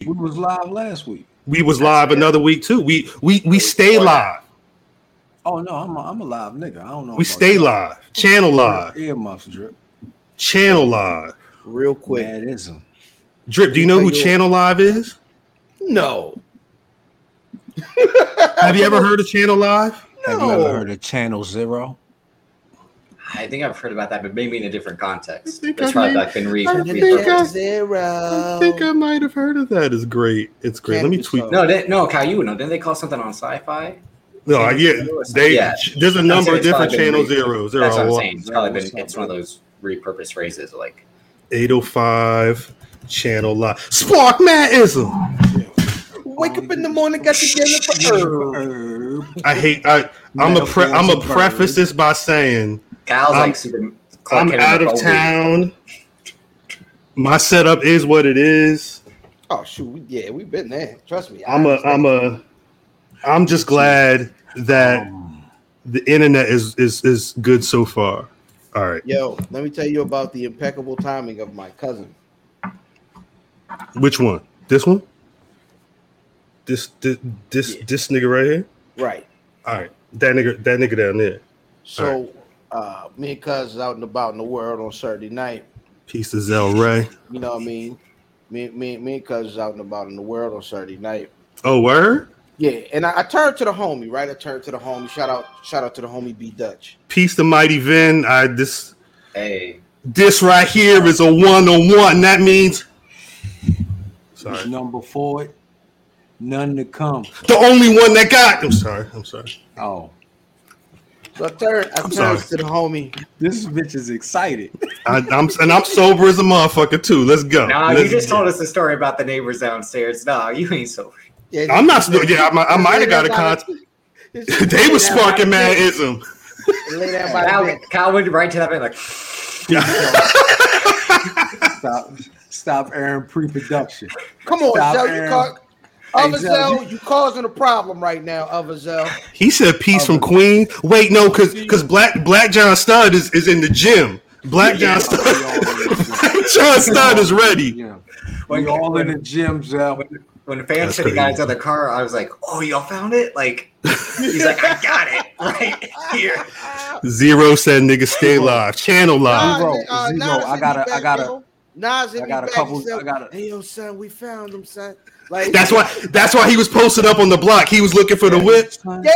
We was live last week. We was live another week too. We we we oh, stay live. Oh no, I'm a, I'm a live nigga. I don't know. We stay you. live. Channel live. Earmuffs drip. Channel live. Real quick. That is him. Drip, do you know who Channel Live is? No. Have you ever heard of Channel Live? Have you ever heard of Channel Zero? I think I've heard about that, but maybe in a different context. think It's I probably may- like been re- I think I- Zero. I think I might have heard of that. It's great. It's great. Let me tweet. No, they, no, Cal, you know, didn't they call something on sci-fi? No, I- yeah, they. Yeah. There's a I'm number of different probably been channel zeros. There That's what I'm saying. It's probably been. It's one of those repurposed phrases, like 805 Channel Live. Spark Mattism. Wake up in the morning, got the Jennifer Herb. I hate. I. I'm a. Pre, I'm a preface this by saying Cal's I'm- like super. Clark I'm out of the town. My setup is what it is. Oh shoot, yeah, we've been there. Trust me. I I'm a. understand. I'm a. I'm just glad that the internet is is is good so far. All right. Yo, let me tell you about the impeccable timing of my cousin. Which one? This one? This this this, this nigga right here? Right. All right. That nigga that nigga down there. So, uh, me and cuz is out and about in the world on Saturday night. Peace of Zell Ray. You know what I mean? Me, me, me and cuz is out and about in the world on Saturday night. Oh, word? Yeah, and I, I turned to the homie, right? I turned to the homie. Shout out, shout out to the homie B Dutch. Peace to Mighty Vin. I this Hey, this right here is a one on one. That means Sorry. Number four, none to come. the only one that got. I'm sorry. I'm sorry. Oh, So I turned, I I'm turned sorry. to the homie. this bitch is excited. I, I'm and I'm sober as a motherfucker too. Let's go. nah, you Let's just go. told us a story about the neighbors downstairs. Nah, you ain't sober. Yeah, I'm not. still- Yeah, I, might- I might have got a contact. they was sparking mad ism. Lay down by the Cal, bed. Cal went right to that bed like. Stop, stop airing pre-production. Come on, Stop Zell, you airing- call, Hey, Other Zell, Zell, you causing a problem right now, Other Zell. He said peace from Queen. Wait, no, because because Black Black John Stud is, is in the gym. Black John Stud. Black John Stud is ready. Yeah. We all in the gym, Zell. When, when the fans That's said the guys crazy. on the car, I was like, "Oh, y'all found it!" Like, he's like, "I got it right here." Zero said nigga stay live. Channel live. Zero, uh, zero. I hit me gotta- I gotta- yo. Nas I got a back, couple- he said, I gotta- Hey, yo, son, we found him, son. Like That's why that's why he was posted up on the block. He was looking for the whip. Son. Yeah.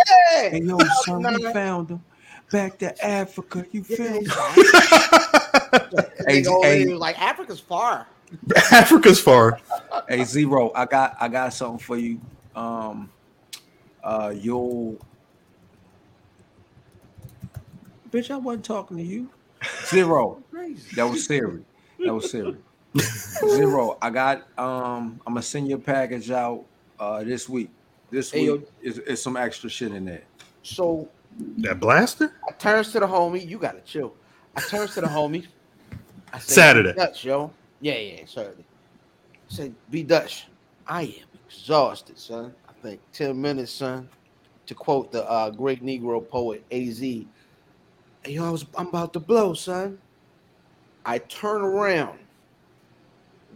Hey, yo, son, we found him. Back to Africa. You feel me? Hey, Hey, hey. like Africa's far. Africa's far. Hey, Zero, I got I got something for you. Um uh you'll Bitch, I wasn't talking to you. Zero. That was Siri. That was Siri. Zero. I got um I'm gonna send your package out uh this week. This Hey, week is, is some extra shit in there. So That blaster? I turns to the homie. You gotta chill. I turns to the homie. I say, Saturday. "B Dutch, yo. Yeah, yeah, Saturday. I said, B Dutch, I am exhausted, son. I think 10 minutes, son. To quote the uh, great Negro poet AZ. Yo, I was I'm about to blow, son. I turn around.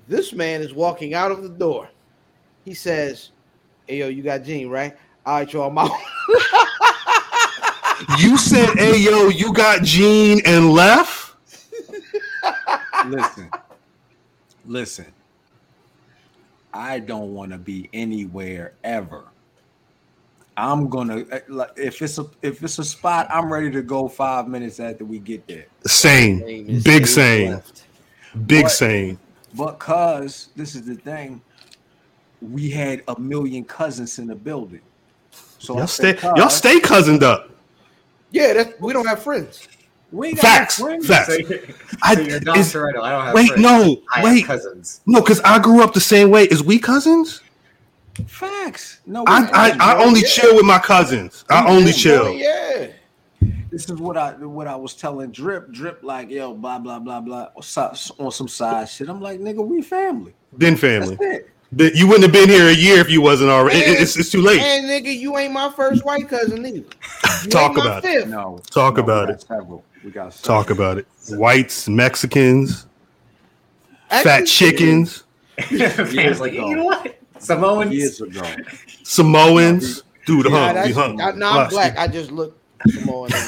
This man is walking out of the door. He says, Hey, yo, you got Gene, right? All right, yo, I'm out. You said, hey yo, you got Gene and left? Listen. Listen. I don't want to be anywhere ever. I'm gonna eh, like, if it's a if it's a spot, I'm ready to go five minutes after we get there. Same. Name is Big Dave same. Left. Big What? same. Because this is the thing, we had a million cousins in the building. So Y'all said, stay y'all "Cuz, stay cousined up. Yeah, that's, we don't have friends. We ain't got Facts. friends. Facts. So, you're- I- so you're not is- Toretto. I don't have. Wait, friends. no, I wait. have cousins. No, because I grew up the same way. Is we cousins? Facts. No, I I, I bro. only chill with my cousins. I only Oh, chill. yeah. This is what I what I was telling Drip. Drip like yo, blah blah blah blah on on some side shit. I'm like, nigga, we family. Been That's family. it. You wouldn't have been here a year if you wasn't already. It- it's, it's too late. And nigga, you ain't my first white cousin either. Talk ain't my about it. fifth. No, Talk no, about we it. Several. We got Talk about it. Whites, Mexicans, Actually, fat chickens. Fans like, ago. you know what? Samoans. years ago. Samoans, dude, Nah, huh? hung. I, nah, I'm black. I just look Samoan.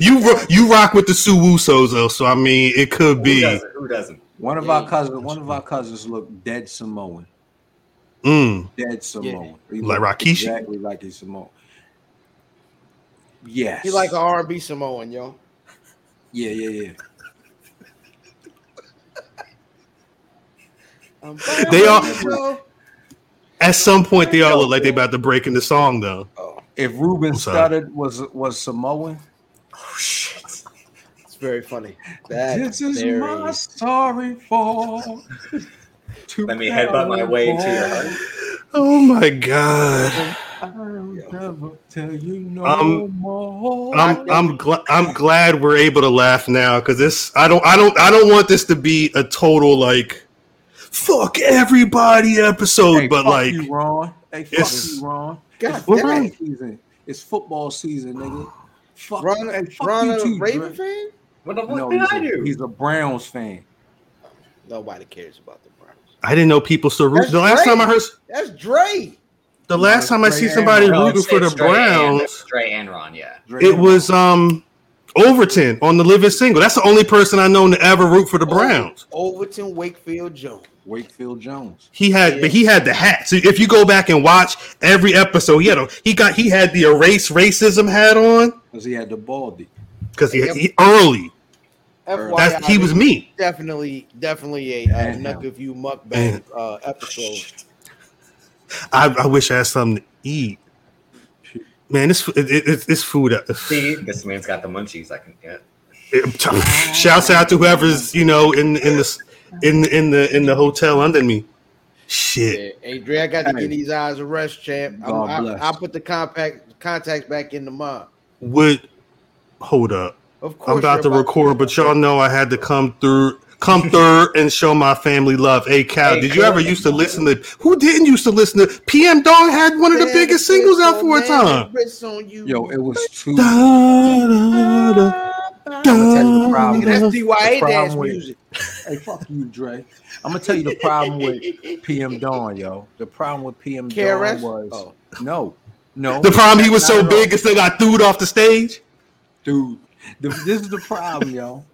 You ro- you rock with the Usos though, so I mean, it could Who be. doesn't? Who doesn't? One of Yeah, our cousins, one of our cousins looked dead Samoan. Mm, Dead Samoan. He Like looked Rikishi? Exactly like a Samoan. Yes. He like an R&B Samoan, yo. Yeah, yeah, yeah. I'm They all- at some point, they all look like they about to break into song though. If Ruben I'm. Studdard was was Samoan, Oh shit! It's very funny. That this is very- my story for. Let me headbutt my way to your heart. Oh my god. I'll never tell you no Um, more. I'm I'm gl- I'm glad we're able to laugh now because this I don't I don't I don't want this to be a total like fuck everybody episode, Hey, but fuck like you, Ron. Hey, fuck it's- you, Ron. God it's What football dang. season. It's football season, nigga. Fuck, Ron, fuck Ron you a too, Raven Dre. fan? What the fuck No, did he's I a, do? he's a Browns fan. Nobody cares about the Browns. I didn't know people still root. That's The last great. time I heard That's Dre. the last it's time I see somebody rooting for the Dre Browns, it's Dre and Ron, yeah. Dre it and was um Overton on the living single. That's the only person I know to ever root for the Browns. Overton Wakefield Jones. Wakefield Jones. He had, Yeah. but he had the hat. So if you go back and watch every episode, he had a, he got he had the erase racism hat on Because he had the baldy. because he, he early. FYI, That's he was me. definitely, definitely a uh, And Nuck him. of You mukbang uh, episode. I, I wish I had something to eat. Man, this it, it, it's it's food. uh, See, this man's got the munchies. I can get. it- shouts out to whoever's you know in in this in in the in the hotel under me. Shit. Yeah. Hey, Dre, I got to Hey. get these eyes a rest, champ. I'm- God I, bless. I'll put the compact contacts back in the mob. Would hold up. Of course, I'm about to you're record, but y'all know I had to come through, come through, and show my family love. Hey, Cal, Hey, did you ever used to listen to? Who didn't used to listen to? PM Dawn had one of the Man, biggest singles out for a time. the wrist on you. Yo, it was too. Da, da, da, I'ma tell you the problem. That's. DYA dance with- music. Hey, fuck you, Dre. I'm gonna tell you the problem with PM Dawn, yo. The problem with PM KRS? Dawn was Oh. no, no. The problem he was so big, and still got threw off the stage. dude. The, this is the problem, yo.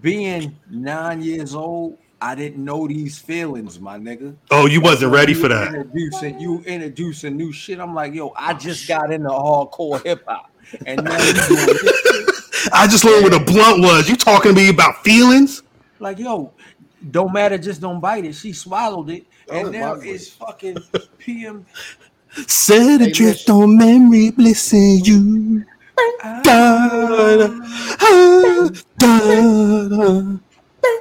Being nine years old, I didn't know these feelings, my nigga. Oh, you wasn't ready You for that. Introducing you introducing new shit. I'm like, yo, I just got into hardcore hip hop, and now you doing this shit. I just learned what a blunt was. You talking to me about feelings? like, yo, don't matter, just don't bite it. She swallowed it, and now it's fucking PM. Set Hey, adrift listen. on memory, blessing you.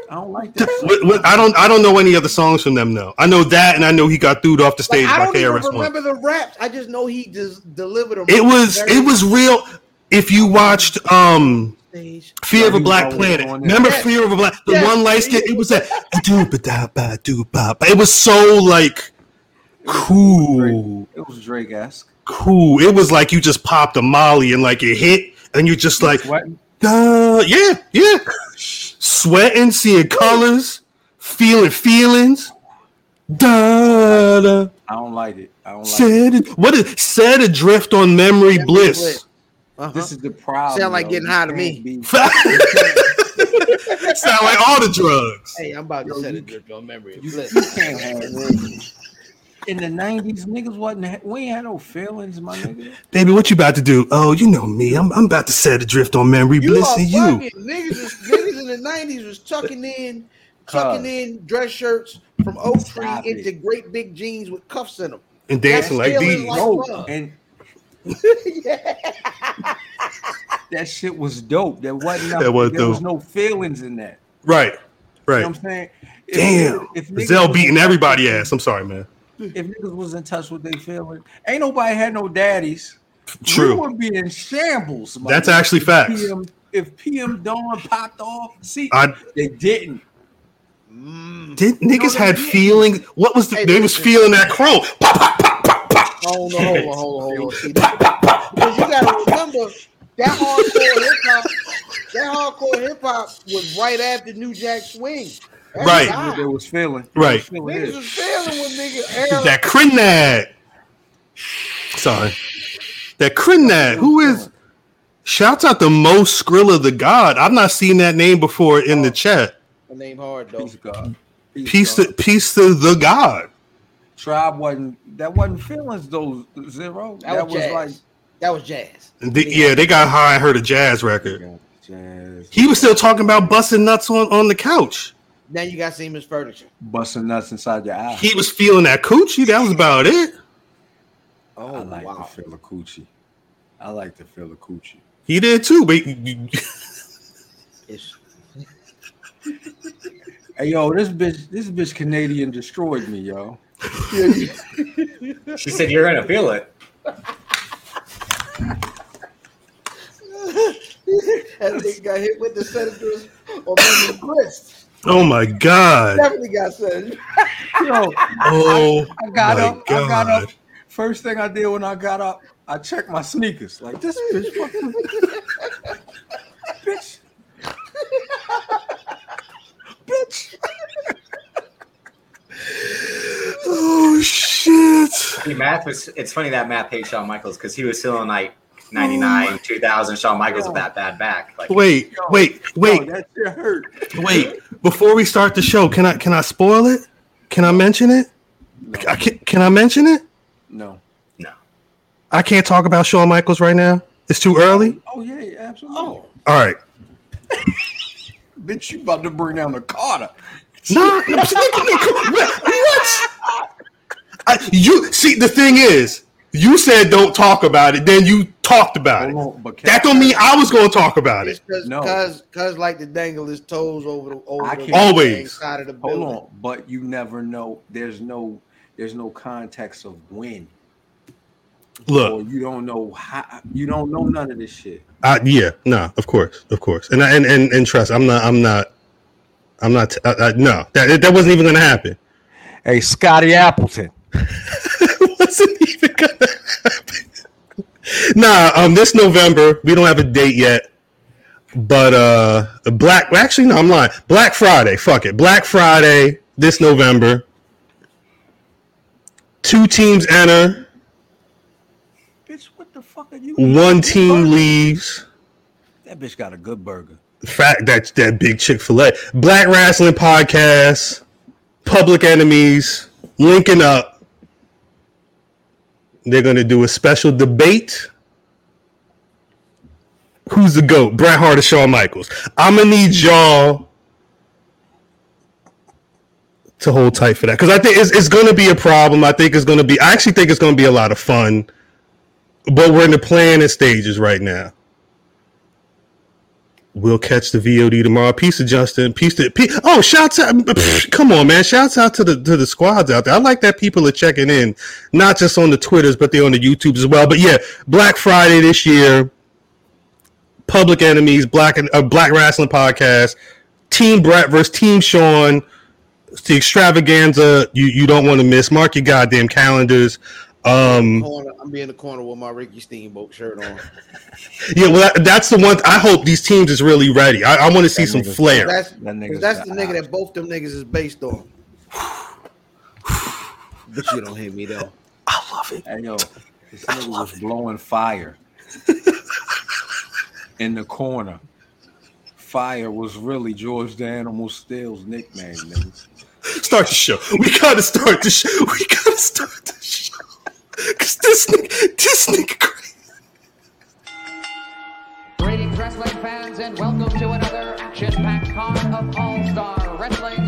I don't like that. song. What, what, I don't. I don't know any other songs from them though. I know that, and I know he got threw off the stage Like, stage I don't even KRS One. remember the raps. I just know he just delivered them. It was. It was real. If you watched um Fear of a Black Planet, remember Yes. Fear of a Black? The Yes. one light skin. It was that. It was so like cool, It was Drake esque. Cool. It was like you just popped a Molly and like it hit, and you're just like Sweating. Uh, yeah, yeah. Sweating, seeing colors, feeling feelings. Da, da. I don't like it. I don't like it. It. What is said adrift on memory Memory bliss? bliss. Uh-huh. This is the problem. Sound like yo. getting high to me. be- Sound like all the drugs. Hey, I'm about to Yo, set you- a drip on memory. You, Bliss. you can't have it. In the nineties, niggas wasn't. We ain't had no feelings, my nigga. Baby, what you about to do? Oh, you know me. I'm, I'm about to set adrift on memory You bliss and you. niggas. Was, niggas in the '90s was tucking in, tucking Cuz. in dress shirts from Oak Tree Stop it. into great big jeans with cuffs in them. And dancing like That's these. feeling like- No, love. and yeah. that shit was dope. There wasn't. No, That was there was dope. no feelings in that. Right, You know right. what I'm saying? If Damn. niggas- if niggas Zell was beating everybody ass. I'm sorry, man. If niggas was in touch with their feelings, ain't nobody had no daddies. True. We would be in shambles. my That's nigga. actually If facts. PM, if PM Dawn popped off, see, I they didn't. Mm. did niggas they had didn't. feelings. What was the, Hey, they was listen. feeling that crow? Pop, pop, pop, pop, pop. Hold on, hold on, hold on, hold on. Because you gotta remember that hardcore hip hop, that hardcore hip hop was right after New Jack Swing. That's Right. God. What they was feeling. They Right. was feeling Niggas it. was feeling when nigga Aaron. that Crinad. Sorry. That Crinad. Who is shouts out to Mo Skrilla the God. I've not seen that name before in the oh. chat. The name hard though. Peace God. Peace God. to peace to the God. Tribe wasn't that wasn't feelings though zero. That, That, was, was, like that was jazz. And they- yeah, they got high and heard a jazz record. jazz. He was still talking about busting nuts on, on the couch. Now you got Siemens furniture. busting nuts inside your eye. He was feeling that coochie. That was about it. Oh, oh I like wow. to feel a coochie. I like to feel a coochie. He did too, but It's, Hey yo, this bitch, this bitch Canadian destroyed me, yo. She said you're gonna feel it. that nigga got hit with the senators or maybe Chris. Oh my god. Definitely got senators. Yo, Oh I got my up. I got up. First thing I did when I got up, I checked my sneakers. Like this bitch, fucking bitch, bitch. Oh shit. See, Math was. It's funny that Math hates Shawn Michaels because he was still feeling like 99, 2000. Shawn Michaels with that bad back. Like, Wait, wait, wait, Yo, that shit hurt. wait. Before we start the show, can I can I spoil it? Can I mention it? No, I can, can I mention it? no. no. I can't talk about Shawn Michaels right now. It's too early. Oh, oh yeah, yeah, absolutely. Oh, All right. bitch, you about to bring down the Carter? Nah, what? I, you see, the thing is, you said don't talk about it, then you talked about it. On, but That don't mean I was going to talk about it. cause, No. cause, cause like to dangle his toes over the over I the can't- Always. side of the Hold on, but you never know. There's no, there's no context of when, or Look, you don't know how. You don't know none of this shit. I, yeah, no, of course, of course, and and and, and trust, I'm not, I'm not, I'm not. No, that that wasn't even going to happen. Hey, Scotty Appleton. it wasn't even going to happen. Nah, um, this November we don't have a date yet, but uh, Black. Actually, no, I'm lying. Black Friday. Fuck it. Black Friday this November. Two teams enter. Bitch, what the fuck are you? One team leaves. That bitch got a good burger. Fact that that big Chick Fil A. Black Rasslin' Podcast. Public Enemies linking up. They're gonna do a special debate. Who's the goat? Bret Hart or Shawn Michaels? I'm gonna need y'all to hold tight for that because I think it's, it's gonna be a problem. I think it's gonna be. I actually think it's gonna be a lot of fun, but we're in the planning stages right now. We'll catch the VOD tomorrow. Peace to Justin. Peace to pe- oh, shouts out! Come on, man! Shouts out to the to the squads out there. I like that people are checking in, not just on the Twitters, but they're on the YouTubes as well. But yeah, Black Friday this year. Public Enemies, Black uh, Black Rasslin' Podcast, Team Bret versus Team Shawn. It's the extravaganza you, you don't want to miss. Mark your goddamn calendars. Um, I'm be in the corner with my Ricky Steamboat shirt on. yeah, well, that, that's the one. I hope these teams is really ready. I, I want to see That some flair. That's That nigga's the nigga eyes. that both them niggas is based on. But you don't hear me though. I love it. Hey yo, this nigga was blowing fire in the corner. Fire was really George the Animal Steele's nickname, nigga. Start the show. We gotta start the show. We gotta start the show. Cause this nigga, this nigga crazy. Greetings, wrestling fans, and welcome to another action-packed card of All-Star Wrestling.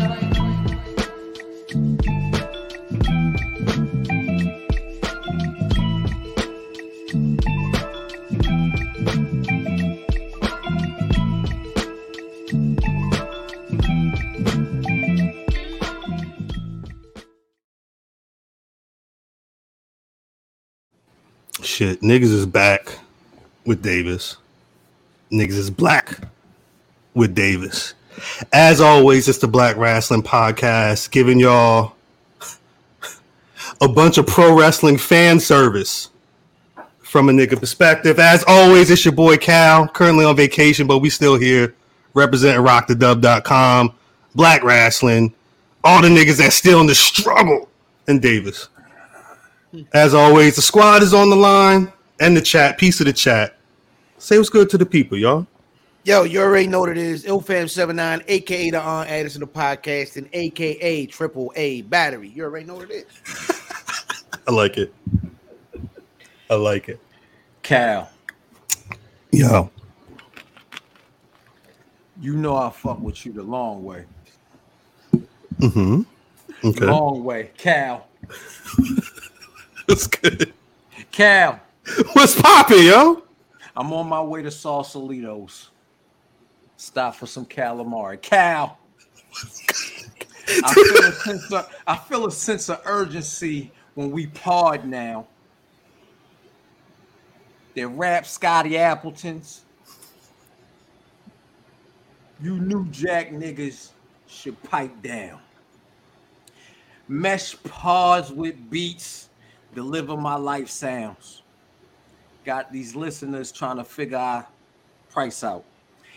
Shit, niggas is back with Davis. Niggas is black with Davis. As always, it's the Black Rasslin' Podcast, giving y'all a bunch of pro wrestling fan service from a nigga perspective. As always, it's your boy Cal, currently on vacation, but we still here representing rockthedub.com. Black Wrestling, all the niggas that's still in the struggle in Davis. As always, the squad is on the line and the chat, piece of the chat. Say what's good to the people, y'all. Yo, you already know what it is. IlFam79, aka the on Addison the podcast, and aka Triple A Battery. You already know what it is. I like it. I like it. Cal, Yo. you know I fuck with you the long way. Mm-hmm. Okay. Long way. Cal. That's good. Cal. What's poppin', yo? I'm on my way to Sausalitos. Stop for some calamari. Cal. I feel, a sense of, I feel a sense of urgency when we pod now. They rap Scotty Appletons. You New Jack niggas should pipe down. Mesh pods with beats, deliver my life sounds. Got these listeners trying to figure our price out.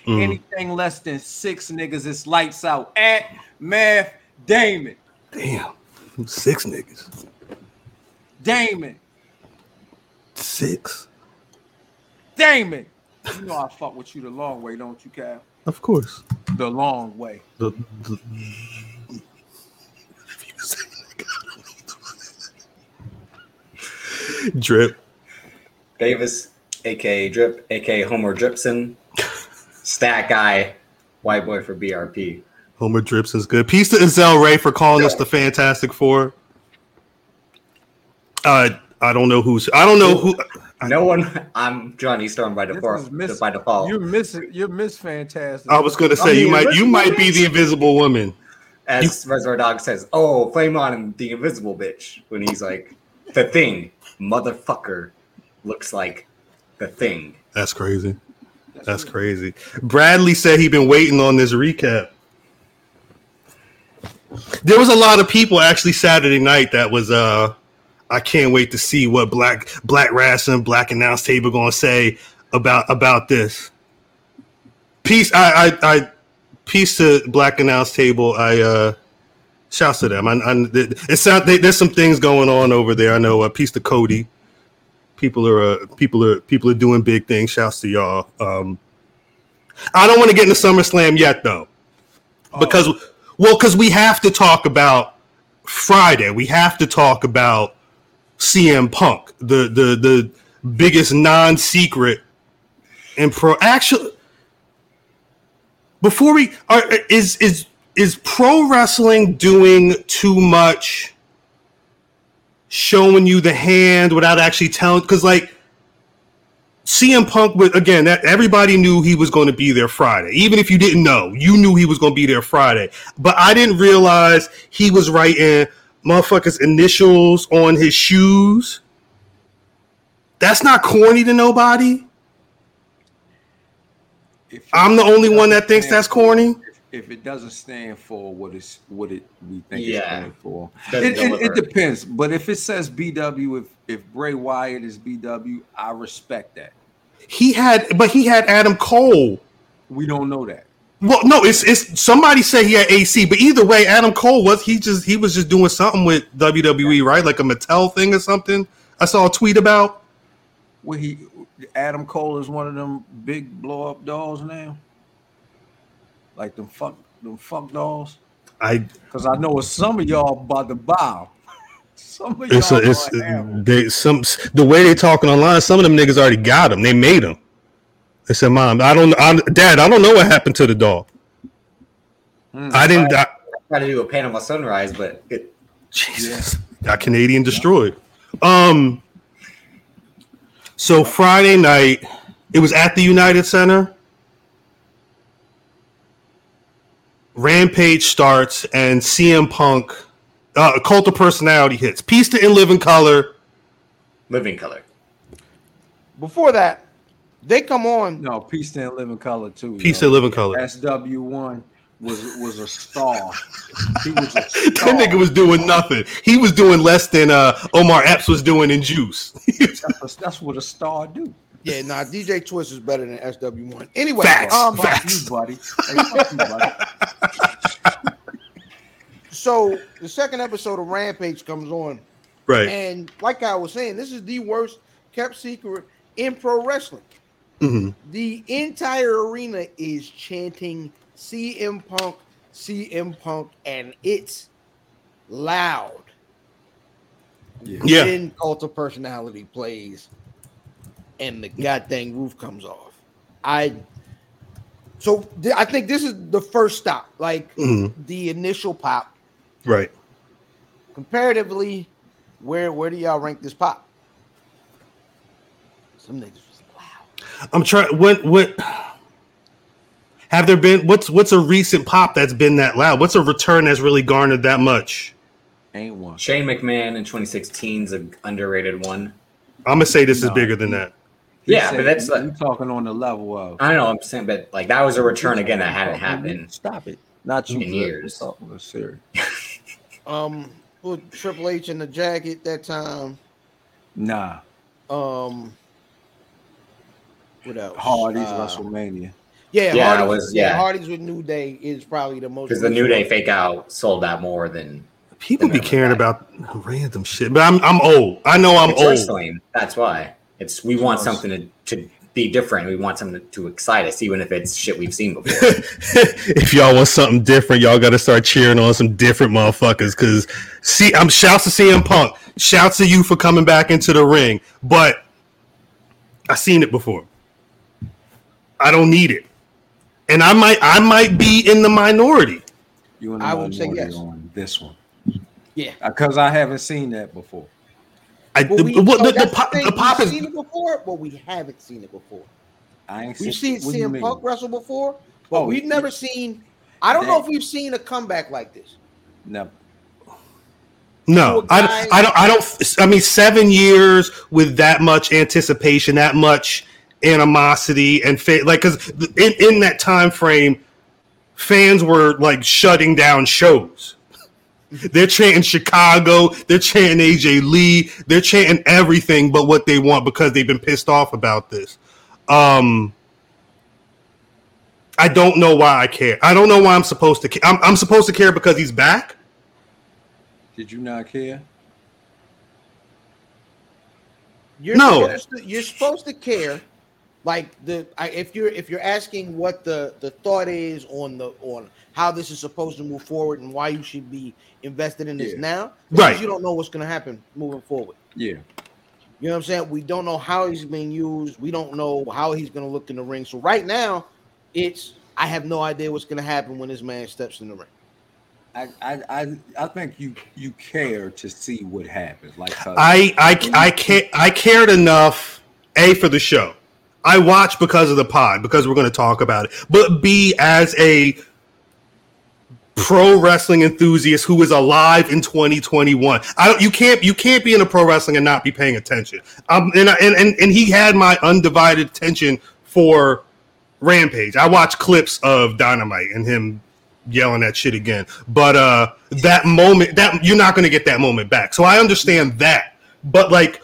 Mm. Anything less than six niggas, it's lights out. At Math Damon. Damn. Six niggas. Damon. Six. Damon. You know I fuck with you the long way, don't you, Cal? Of course. The long way. The, the... Drip. Davis, aka Drip, aka Homer Dripson, stat guy, white boy for BRP. Homer Drips is good. Peace to Isel Ray for calling us the Fantastic Four. Uh, I don't know who's. I don't know who. No one. I'm Johnny Storm by default. miss- by default. You're missing. You're miss fantastic. I was gonna say I mean, you might. You might be the Invisible Woman. As Reservoir Dog says, "Oh, flame on him, the invisible bitch." When he's like, "The thing, motherfucker, looks like the thing." That's crazy. That's crazy. Bradley said he'd been waiting on this recap. There was a lot of people actually Saturday night that was uh I can't wait to see what black black wrestling black announce table gonna say about about this. Peace I I, I peace to black announce table. I uh shouts to them. I, I it sound there's some things going on over there. I know uh, piece to Cody people are uh, people are people are doing big things. Shouts to y'all. Um, I don't want to get into SummerSlam yet though, because well, because we have to talk about Friday. We have to talk about CM Punk, the the the biggest non-secret and pro. Actually, before we are is is is pro wrestling doing too much? showing you the hand without actually telling because like CM Punk was again that everybody knew he was going to be there Friday. Even if you didn't know, you knew he was going to be there Friday. But I didn't realize he was writing motherfuckers initials on his shoes. That's not corny to nobody. If I'm the only one that thinks that's corny. If, if it doesn't stand for what it's what it we think it's Yeah. standing for, it, it, it depends. But if it says BW, if if Bray Wyatt is BW, I respect that. He had, but he had Adam Cole. We don't know that. Well, no, it's it's somebody said he had AC, but either way, Adam Cole was he just he was just doing something with WWE, right? Like a Mattel thing or something. I saw a tweet about. Well, he Adam Cole is one of them big blow up dolls now, like them fuck them fuck dolls. I Because I know some of y'all about to bow. Some of y'all it's a, it's gonna have 'em. they some the way they talking online. Some of them niggas already got them. They made them. They said, "Mom, I don't, I, Dad, I don't know what happened to the doll. Hmm. I didn't. I, Try to do a Panama Sunrise, but it, Jesus, got Canadian destroyed. Um, so Friday night, it was at the United Center. Rampage starts and CM Punk, uh, Cult of Personality hits. Peace to In Living Color. living color. Before that, they come on. No, Peace to In Living Color too. Peace yo. to Living Color. SW one was was a star. He was a That nigga was doing nothing. He was doing less than uh, Omar Epps was doing in Juice. That's, that's what a star do. Yeah, nah, DJ Twist is better than SW1. Anyway, Facts. um, Fuck you, buddy. Hey, fuck you, buddy. so the second episode of Rampage comes on, Right. and like I was saying, this is the worst kept secret in pro wrestling. Mhm. The entire arena is chanting CM Punk, CM Punk, and it's loud. Yeah. Yeah. Then cult of personality plays, and the goddamn roof comes off. I so th- I think this is the first stop, like Mhm. the initial pop. Right. Comparatively, where where do y'all rank this pop? Some niggas was loud. I'm trying. What? What? Have there been? What's What's a recent pop that's been that loud? What's a return that's really garnered that much? Ain't one. Shane McMahon in 2016 is an underrated one. I'm gonna say this is bigger than that. He Yeah, said- but that's you like- talking on the level of. I don't know. I'm saying, but like that was a return again that hadn't happened. Stop it. Not you. in Chris. years. We're talking about serious. Um, with Triple H in the jacket that time. Nah. Um, what else? Hardy's Uh, WrestleMania. Yeah, Yeah, Hardy's, was- yeah. yeah. Hardy's with New Day is probably the most Because the New Day fake out sold out more than People be caring that. about random shit, but I'm I'm old. I know I'm it's old. wrestling. That's why. It's we want something to, to be different. We want something to excite us, even if it's shit we've seen before. if y'all want something different, y'all got to start cheering on some different motherfuckers. Because see, I'm shouts to CM Punk, shouts to you for coming back into the ring, but I seen it before. I don't need it, and I might I might be in the minority. You and the I would say yes. on this one. Yeah. Uh, because I haven't seen that before. I Well, we, the, what, so the, the, that's pop, thing, the pop we've is seen it before, but we haven't seen it before. I ain't We've seen what do you CM? Punk wrestle before, but Oh, we've yeah. never seen. I don't know if we've seen a comeback like this. Never. No, to a I, guy- I don't. I don't. I mean, seven years with that much anticipation, that much animosity, and fa- like because in in that time frame, fans were like shutting down shows. They're chanting Chicago. They're chanting AJ Lee. They're chanting everything but what they want because they've been pissed off about this. Um, I don't know why I care. I don't know why I'm supposed to care. I'm, I'm supposed to care because he's back. Did you not care? You're No. supposed to, you're supposed to care. Like the I, if you're if you're asking what the the thought is on the on how this is supposed to move forward and why you should be invested in this Yeah. now, because Right. You don't know what's going to happen moving forward. Yeah. You know what I'm saying? We don't know how he's being used. We don't know how he's going to look in the ring. So right now, it's I have no idea what's going to happen when this man steps in the ring. I, I, I, I think you you care to see what happens. Like 'cause- I I I care I cared enough a for the show. I watch because of the pod because we're going to talk about it. But b as a pro wrestling enthusiast who is alive in 2021. I don't you can't you can't be in a pro wrestling and not be paying attention. Um and and and, and he had my undivided attention for Rampage. I watched clips of Dynamite and him yelling that shit again. But uh that moment that you're not going to get that moment back. So I understand that. But like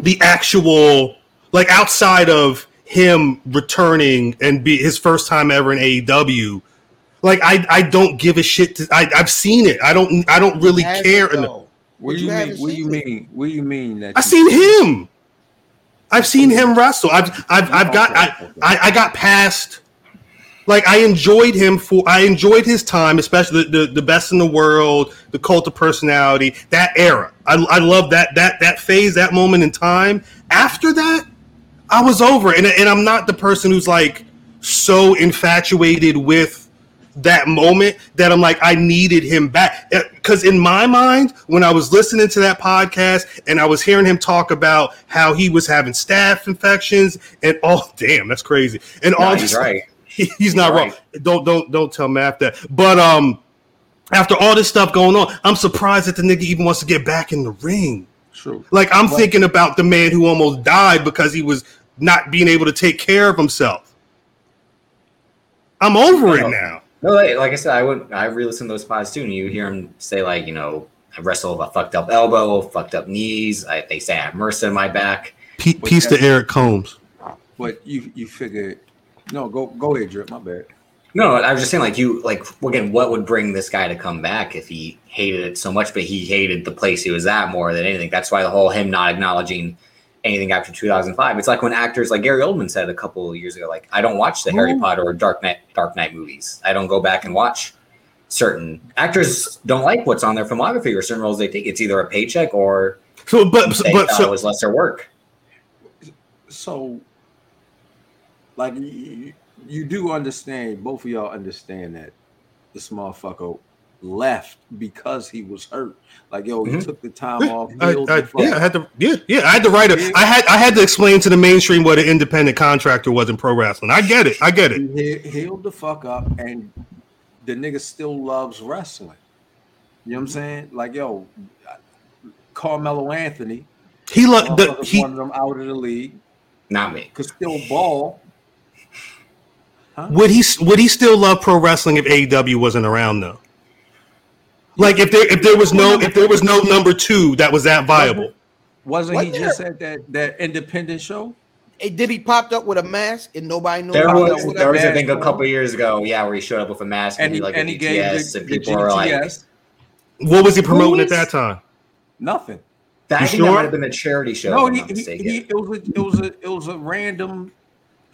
the actual like outside of him returning and be his first time ever in AEW, like I I don't give a shit. To, I I've seen it. I don't I don't really Hasn't, care. enough. though. what but do you you mean? haven't What do you seen it. mean? What do you mean that I you- seen him. I've seen him wrestle. I've I've I've got I, I I got past. Like I enjoyed him for I enjoyed his time, especially the, the, the best in the world, the cult of personality, that era. I, I love that that that phase, that moment in time. After that, I was over it. And, and I'm not the person who's like so infatuated with that moment that I'm like, I needed him back. Because in my mind, when I was listening to that podcast and I was hearing him talk about how he was having staph infections and all, damn, that's crazy. And No, all he's this, right. he's not Right. wrong. Don't don't don't tell Matt that. But um, after all this stuff going on, I'm surprised that the nigga even wants to get back in the ring. True. Like I'm Well- thinking about the man who almost died because he was not being able to take care of himself. I'm over it No. now. No, like, like I said, I would I re-listen to those pods too, and you hear him say like, you know, I wrestle with a fucked up elbow, fucked up knees. I, they say I have MRSA in my back. Pe- Peace to Eric Combs. But you you figure no go go ahead, drip. My bad. No, I was just saying, like you, like again, what would bring this guy to come back if he hated it so much, but he hated the place he was at more than anything. That's why the whole him not acknowledging anything after 2005. It's like when actors like Gary Oldman said a couple of years ago, like I don't watch the Harry Potter or Dark Knight Dark Knight movies. I don't go back and watch certain actors. Don't like what's on their filmography or certain roles they take. It's either a paycheck or So, but they but thought it so was lesser work. so like you, you do understand both of y'all understand that this motherfucker left because he was hurt like yo he Mhm. took the time off I, I, the fuck. yeah, I had to. Yeah, yeah, I had to write it. I had I had to explain to the mainstream what an independent contractor was in pro wrestling. I get it. I get it. he he- healed the fuck up and the nigga still loves wrestling you know what i'm saying like yo carmelo anthony He lo- the, motherfuckers he wanted him out of the league Not me. could still ball would he would he still love pro wrestling if AEW wasn't around though? Like if there if there was no if there was no number two that was that viable. wasn't he Wasn't just at that that independent show Hey, did he popped up with a mask and nobody knew? There about that? was there was I mask think a couple years ago, yeah, where he showed up with a mask and, and he he, like and a he gave GTS, the, and the people were like, What was he promoting at that time? nothing that, I You think that might have been a charity show. no he, he, he, it was a, it was a it was a random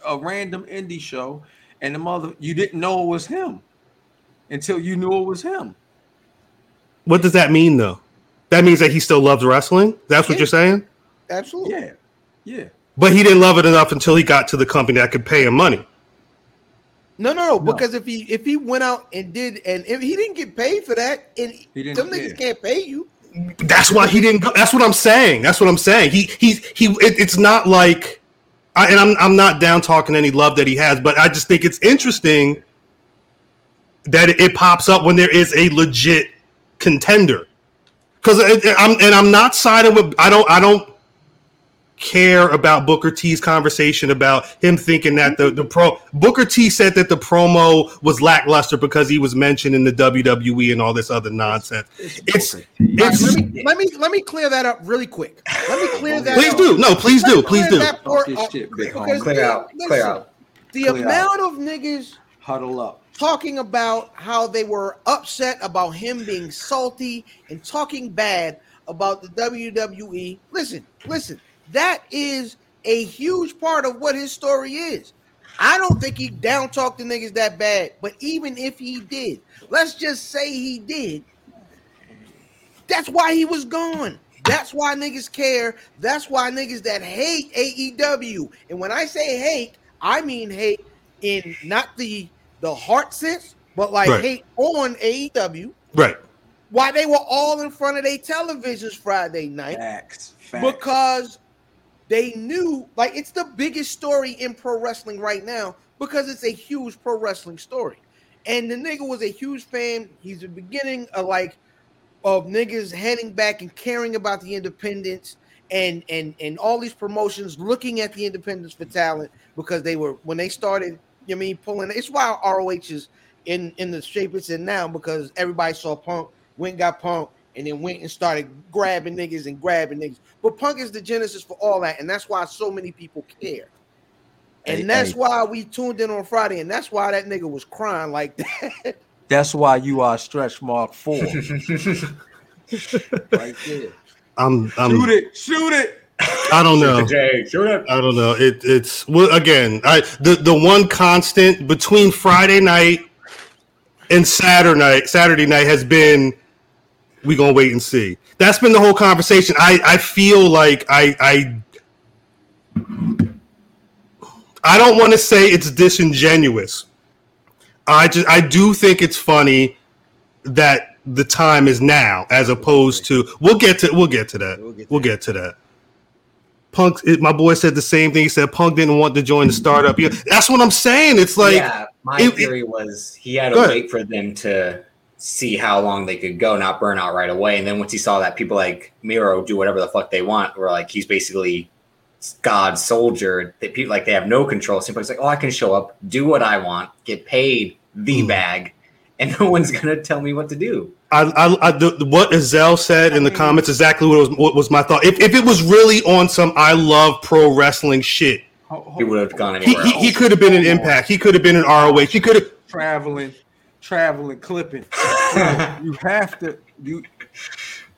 a random indie show and the mother you didn't know it was him until you knew it was him What does that mean though? That means that he still loves wrestling. That's what Yeah. you're saying. Absolutely. yeah yeah But he didn't love it enough until he got to the company that could pay him money. No, no, no. No. Because if he if he went out and did and if he didn't get paid for that, and He didn't- some niggas yeah. can't pay you. That's why he didn't go. That's what I'm saying. That's what I'm saying. He he he. It, it's not like, I, and I'm I'm not down talking any love that he has, but I just think it's interesting that it, it pops up when there is a legit contender. Because I'm and I'm not siding with. I don't I don't care about Booker T's conversation about him thinking that the the pro Booker T said that the promo was lackluster because he was mentioned in the WWE and all this other nonsense. It's All right, it's let me let me let me clear that up really quick. Let me clear that. Please up. do. No, please Let do. Please do. that part up shit, big homie. Clear the- out, clear out. The Clear amount of niggas huddle up talking about how they were upset about him being salty and talking bad about the WWE. Listen, listen, that is a huge part of what his story is. I don't think he down talked the niggas that bad, but even if he did, let's just say he did, that's why he was gone. That's why niggas care. That's why niggas that hate AEW. And when I say hate, I mean hate in not the the heart sense, but like Right. hate on AEW. Right. Why they were all in front of their televisions Friday night facts facts because they knew like it's the biggest story in pro wrestling right now because it's a huge pro wrestling story. And the nigga was a huge fan. He's the beginning of like of niggas heading back and caring about the independents and and and all these promotions looking at the independents for talent because they were when they started, you know I mean, pulling it's why ROH is in in the shape it's in now because everybody saw Punk, went and got Punk, and then went and started grabbing niggas and grabbing niggas. But Punk is the genesis for all that, and that's why so many people care. And Hey, that's hey. why we tuned in on Friday, and that's why that nigga was crying like that. that's why you are stretch mark four right there I'm. I'm shoot it shoot it I don't know. Shoot it. I don't know. It, it's well again. I the the one constant between Friday night and Saturday night. Saturday night has been we gonna wait and see. That's been the whole conversation. I I feel like I I I don't want to say it's disingenuous. I just I do think it's funny that the time is now as opposed to we'll get to we'll get to that. We'll get to We'll get to that. Punk, it, my boy said the same thing. He said Punk didn't want to join the startup. Yeah, that's what I'm saying. It's like yeah, my it- it- theory was he had to wait for them to see how long they could go, not burn out right away. And then once he saw that people like Miro do whatever the fuck they want, or like he's basically God's soldier, that people like they have no control. Simply it's like, oh, I can show up, do what I want, get paid the Mm. bag, and no one's gonna tell me what to do. I, I, I the, what Azell said in the comments exactly what was what was my thought. If, if it was really on some I love pro wrestling shit, Ho- ho- He would have gone anywhere he, he else. could have been an Impact. He could have been an ROH. He could have traveling, traveling, clipping. you have to you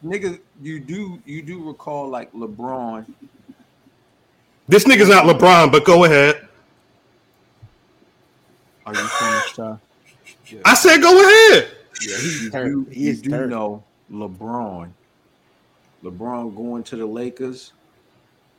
nigga, you do you do recall like LeBron. This nigga's not LeBron, but go ahead. Are you finished, Ty? I said go ahead. Yeah, he's You turned. do, He you is do know LeBron. LeBron going to the Lakers.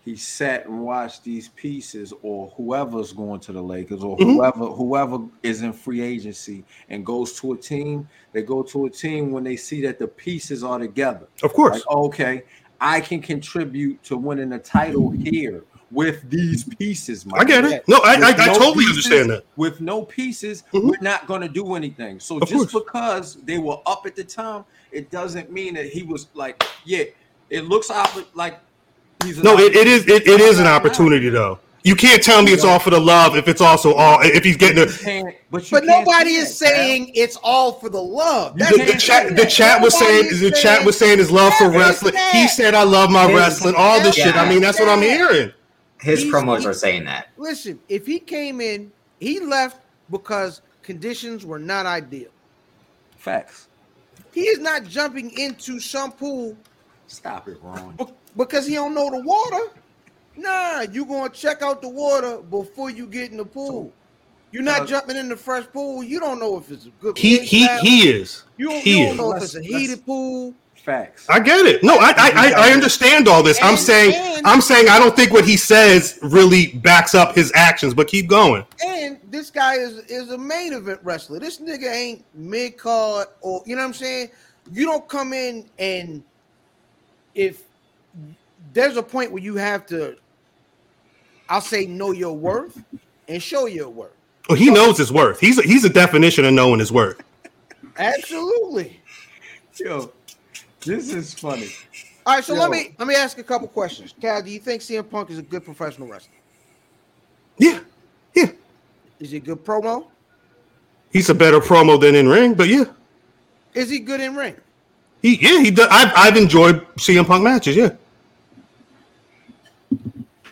He sat and watched these pieces, or whoever's going to the Lakers, or Mhm. whoever whoever is in free agency and goes to a team. They go to a team when they see that the pieces are together. Of course. Like, okay, I can contribute to winning a title here with these pieces. My I get it. No, I, I, I no totally pieces, understand that. With no pieces, Mhm. we're not going to do anything. So Of just course. because they were up at the time, it doesn't mean that he was like, yeah, it looks like No, it, it is it, it is an opportunity though. You can't tell me it's all for the love if it's also all if he's getting You a but But nobody is that, Cal. saying it's all for the love. You the, the chat the chat was Nobody saying is the chat was saying his love for wrestling. that. He said I love my His- wrestling, all this Yeah. shit. I mean, that's what I'm hearing. His He's- promos he- are saying that. Listen, if he came in, he left because conditions were not ideal. Facts. He is not jumping into some pool Stop it, Ron. be- because he don't know the water. Nah, you gonna check out the water before you get in the pool. You're not Uh, jumping in the fresh pool. You don't know if it's a good. He he pattern. he is. You don't, he you don't is. know if it's a let's- heated pool. Facts. I get it. No, I I, I, I understand all this. I'm saying and- I'm saying I don't think what he says really backs up his actions. But keep going. And this guy is is a main event wrestler. This nigga ain't mid card or you know what I'm saying. You don't come in and if there's a point where you have to, I'll say know your worth and show your worth. Well, he knows his worth. He's a, he's a definition of knowing his worth. Absolutely. Yo, this is funny. All right, so Yo. let me let me ask a couple questions. Cal, do you think CM Punk is a good professional wrestler? Yeah, yeah. Is he a good promo? He's a better promo than in ring, but yeah, Is he good in ring? he yeah he. Does, I've I've enjoyed CM Punk matches. Yeah,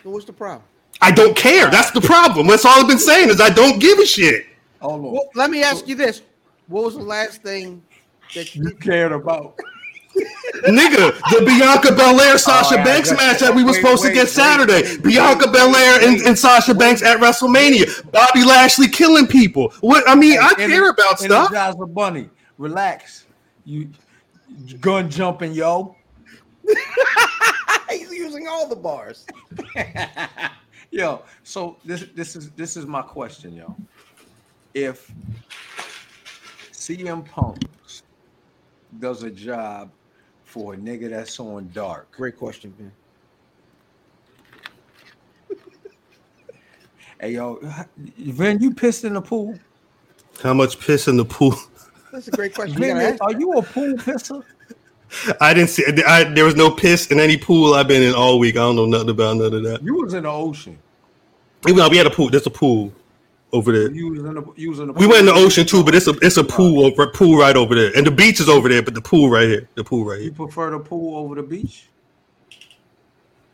So what's the problem? I don't care. That's the problem. That's all I've been saying is I don't give a shit. Oh, on. Well, let me ask you this: What was the last thing that you you cared about? Nigga, the Bianca Belair Sasha Oh, yeah, Banks match that we were Wait, supposed to get wait, Saturday. wait, Bianca Belair and, and Sasha Banks at WrestleMania. Bobby Lashley killing people. What I mean, I And- care about and stuff. the Energizer Bunny, relax. You gun jumping, yo. He's using all the bars. yo, so this this is this is my question, yo. If CM Punk does a job for a nigga that's on dark, Great question, man. hey yo, Vin, you pissed in the pool? How much piss in the pool? That's a great question. You Vin, are you a pool pisser? I didn't see. I, there was no piss in any pool I've been in all week. I don't know nothing about none of that. You was in the ocean. We, we had a pool. There's a pool over there. You was in the you was in the We went in the ocean too, but it's a it's a pool over pool right over there, and the beach is over there, but the pool right here. The pool right here. You prefer the pool over the beach?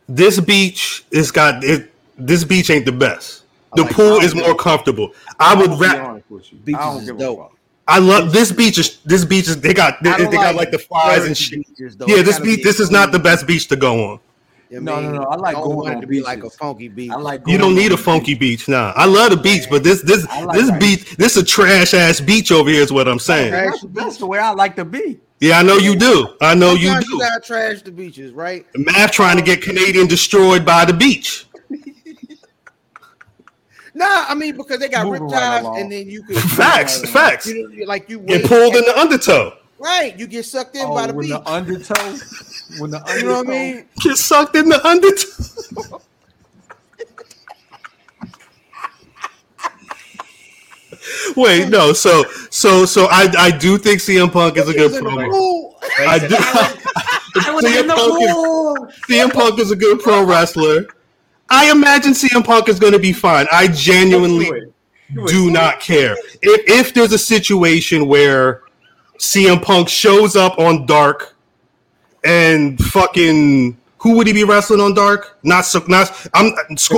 This beach is got it. This beach ain't the best. The like pool is more comfortable. I I'm would gonna be rap. honest with you. Beaches is dope. Fuck. I love this beach. Is this beach is they got they, they don't got like the flies and dirty shit. beaches. Yeah, this beach. This is not the best beach to go on. You No, mean, no, no, I like don't going want it to be like a funky beach. I like You don't need a funky beach now. I love the beach, but this this like this that. beach this is a trash ass beach over here is what I'm saying. That's, that's the way I like to be. Yeah, I know you do. I know you do. You gotta trash the beaches, right? Math trying to get Canadian destroyed by the beach. Nah, I mean because they got Moving rip right ties, and then you can Facts, facts. You, know, you- like you Get pulled in the undertow. right. You get sucked in Oh, by the when beach. the undertow, when the undertow, you know what I mean? Get sucked in the undertow. Wait, no. So, so, so I, I do think CM Punk is a good He's in the promo. I do. CM, Punk is, CM Punk is a good pro wrestler. I imagine CM Punk is going to be fine. I genuinely do not care. If, if there's a situation where CM Punk shows up on Dark and fucking Who would he be wrestling on Dark? Not so. Not. I'm.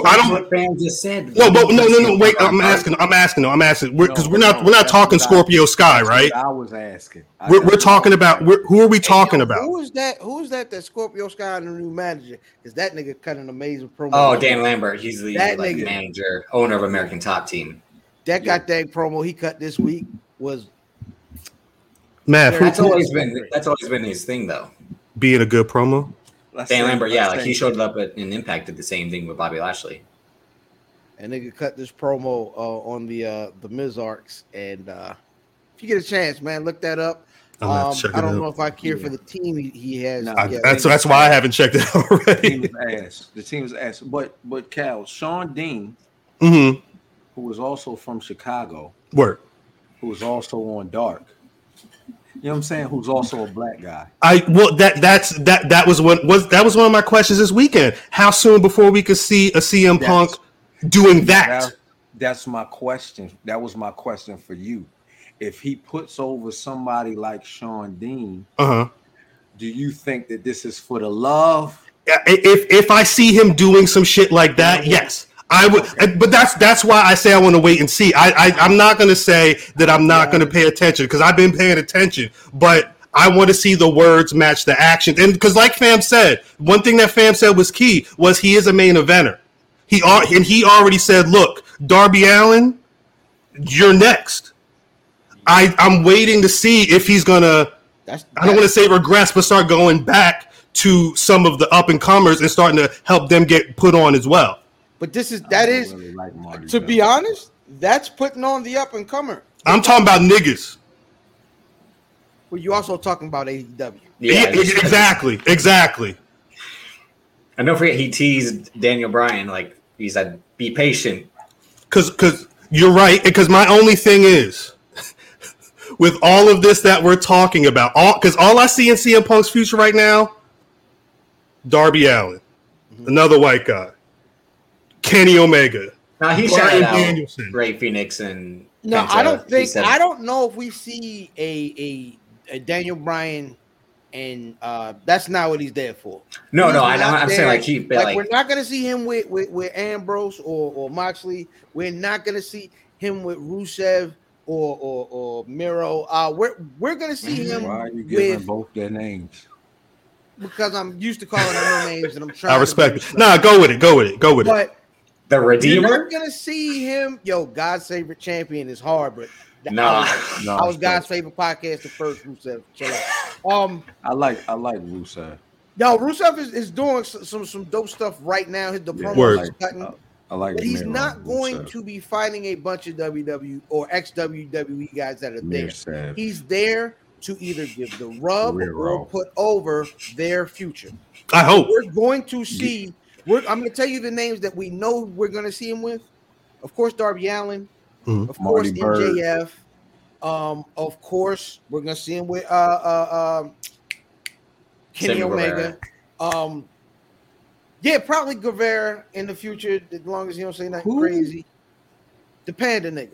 I don't. what fans just said. Well, but no, no, no. Wait, I'm asking. I'm asking. I'm asking. Because we're, not. We're not talking Scorpio Sky, right? I was asking. I- We're, we're talking about. We're, who are we talking yo, about? Who is that? Who is that? That Scorpio Sky and the new manager? Is that nigga cut an amazing promo? Oh, Dan Lambert. He's the That like, nigga. manager, owner of American Top Team. That goddamn promo he cut this week was Matt, That's Who- always been that's always been his thing though. being a good promo. Let's Dan say- Lambert, yeah, let's like he showed up at an Impact did the same thing with Bobby Lashley. and they could cut this promo uh, on the uh the Miz arcs. And uh if you get a chance, man, look that up. I'm Um, I don't out. know if I care for the team he, he has. Nah, I, yet. that's that's why I haven't checked it out The already. team's ass. The team's ass. But but Cal, Shawn Dean, hmm who was also from Chicago, Work. who was also on Dark. You know what I'm saying? Who's also a black guy. I well that that's that that was what was that was one of my questions this weekend. How soon before we could see a CM That's- Punk doing that? That- that's my question. That was my question for you. If he puts over somebody like Shawn Dean, Uh huh. do you think that this is for the love? If if I see him doing some shit like that, yes. I would, but that's that's why I say I want to wait and see. I, I I'm not going to say that I'm not going to pay attention because I've been paying attention, but I want to see the words match the action. And because, like Fam said, one thing that Fam said was key was he is a main eventer. He and he already said, "Look, Darby Allin, you're next." I I'm waiting to see if he's gonna. That's I don't want to say regress, but start going back to some of the up and comers and starting to help them get put on as well. But this is I that don't is really like Marty to be honest, that's putting on the up and comer. I'm talking about niggas. But you also talking about AEW. Yeah, exactly, exactly. And don't forget, he teased Daniel Bryan like he said, "Be patient." Because because you're right. Because my only thing is, with all of this that we're talking about, all because all I see in CM Punk's future right now, Darby Allin, mm-hmm. another white guy, Kenny Omega. Now he Bryan shouted out Danielson. Rey Fenix and No, Penta. I don't think I don't know if we see a a, a Daniel Bryan and uh that's not what he's there for. No, He's no, I, I'm saying like he, like, like, we're not gonna see him with with, with Ambrose or, or Moxley. We're not gonna see him with Rusev or or, or Miro. Uh we're we're gonna see him Why are you giving with both their names? because I'm used to calling them their names and I'm trying I to respect be it. Nah, go with it. Go with it. Go with it. But the you're Redeemer. not gonna see him. Yo, God's favorite champion is hard, but No. I was, No, I was God's favorite podcast. The first Rusev. Chill out. Um, I like I like Rusev. no, Rusev is, is doing some some dope stuff right now. His the Yeah, promos Word. is cutting, I, I like. but he's not going Rusev. to be fighting a bunch of WWE or ex WWE guys that are there. Rusev. He's there to either give the rub Miro. or put over their future. I hope. We're going to see. We're, I'm going to tell you the names that we know we're going to see him with. Of course, Darby Allin. Mhm. Of course, Marty Bird. MJF. Um, of course, we're going to see him with uh, uh, um, Kenny Sammy Omega. Um, yeah, probably Guevara in the future, as long as he don't say nothing Who? crazy. The Panda nigga.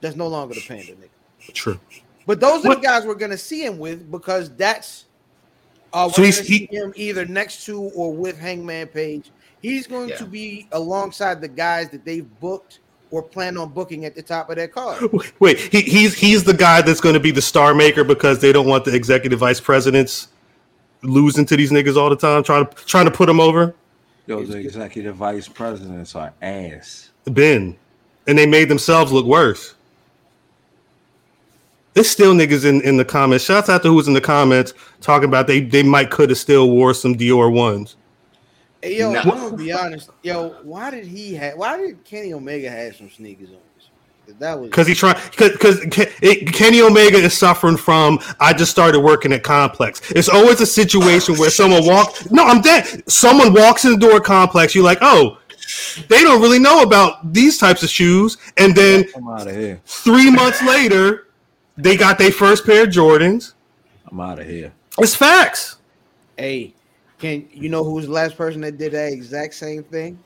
That's no longer the Panda nigga. True. But those are What- the guys we're gonna see him with because that's uh So he's- he- him either next to or with Hangman Page. He's going Yeah. to be alongside the guys that they've booked or plan on booking at the top of their card. Wait, he, he's he's the guy that's going to be the star maker because they don't want the executive vice presidents losing to these niggas all the time, trying to trying to put them over. Yo, the executive vice presidents are ass. Ben, and they made themselves look worse. There's still niggas in, in the comments. Shouts out to who's in the comments talking about they they might could have still wore some Dior ones. Hey, yo, No. I'm gonna be honest. Yo, why did he have? Why did Kenny Omega have some sneakers on? 'Cause That was Because he trying because Kenny Omega is suffering from. I just started working at Complex. It's always a situation where someone walk. No, I'm dead. Someone walks in the door at Complex. You're like, oh, they don't really know about these types of shoes. And then out of here. three months later, they got their first pair of Jordans. I'm out of here. It's facts. Hey, can you know who's the last person that did that exact same thing?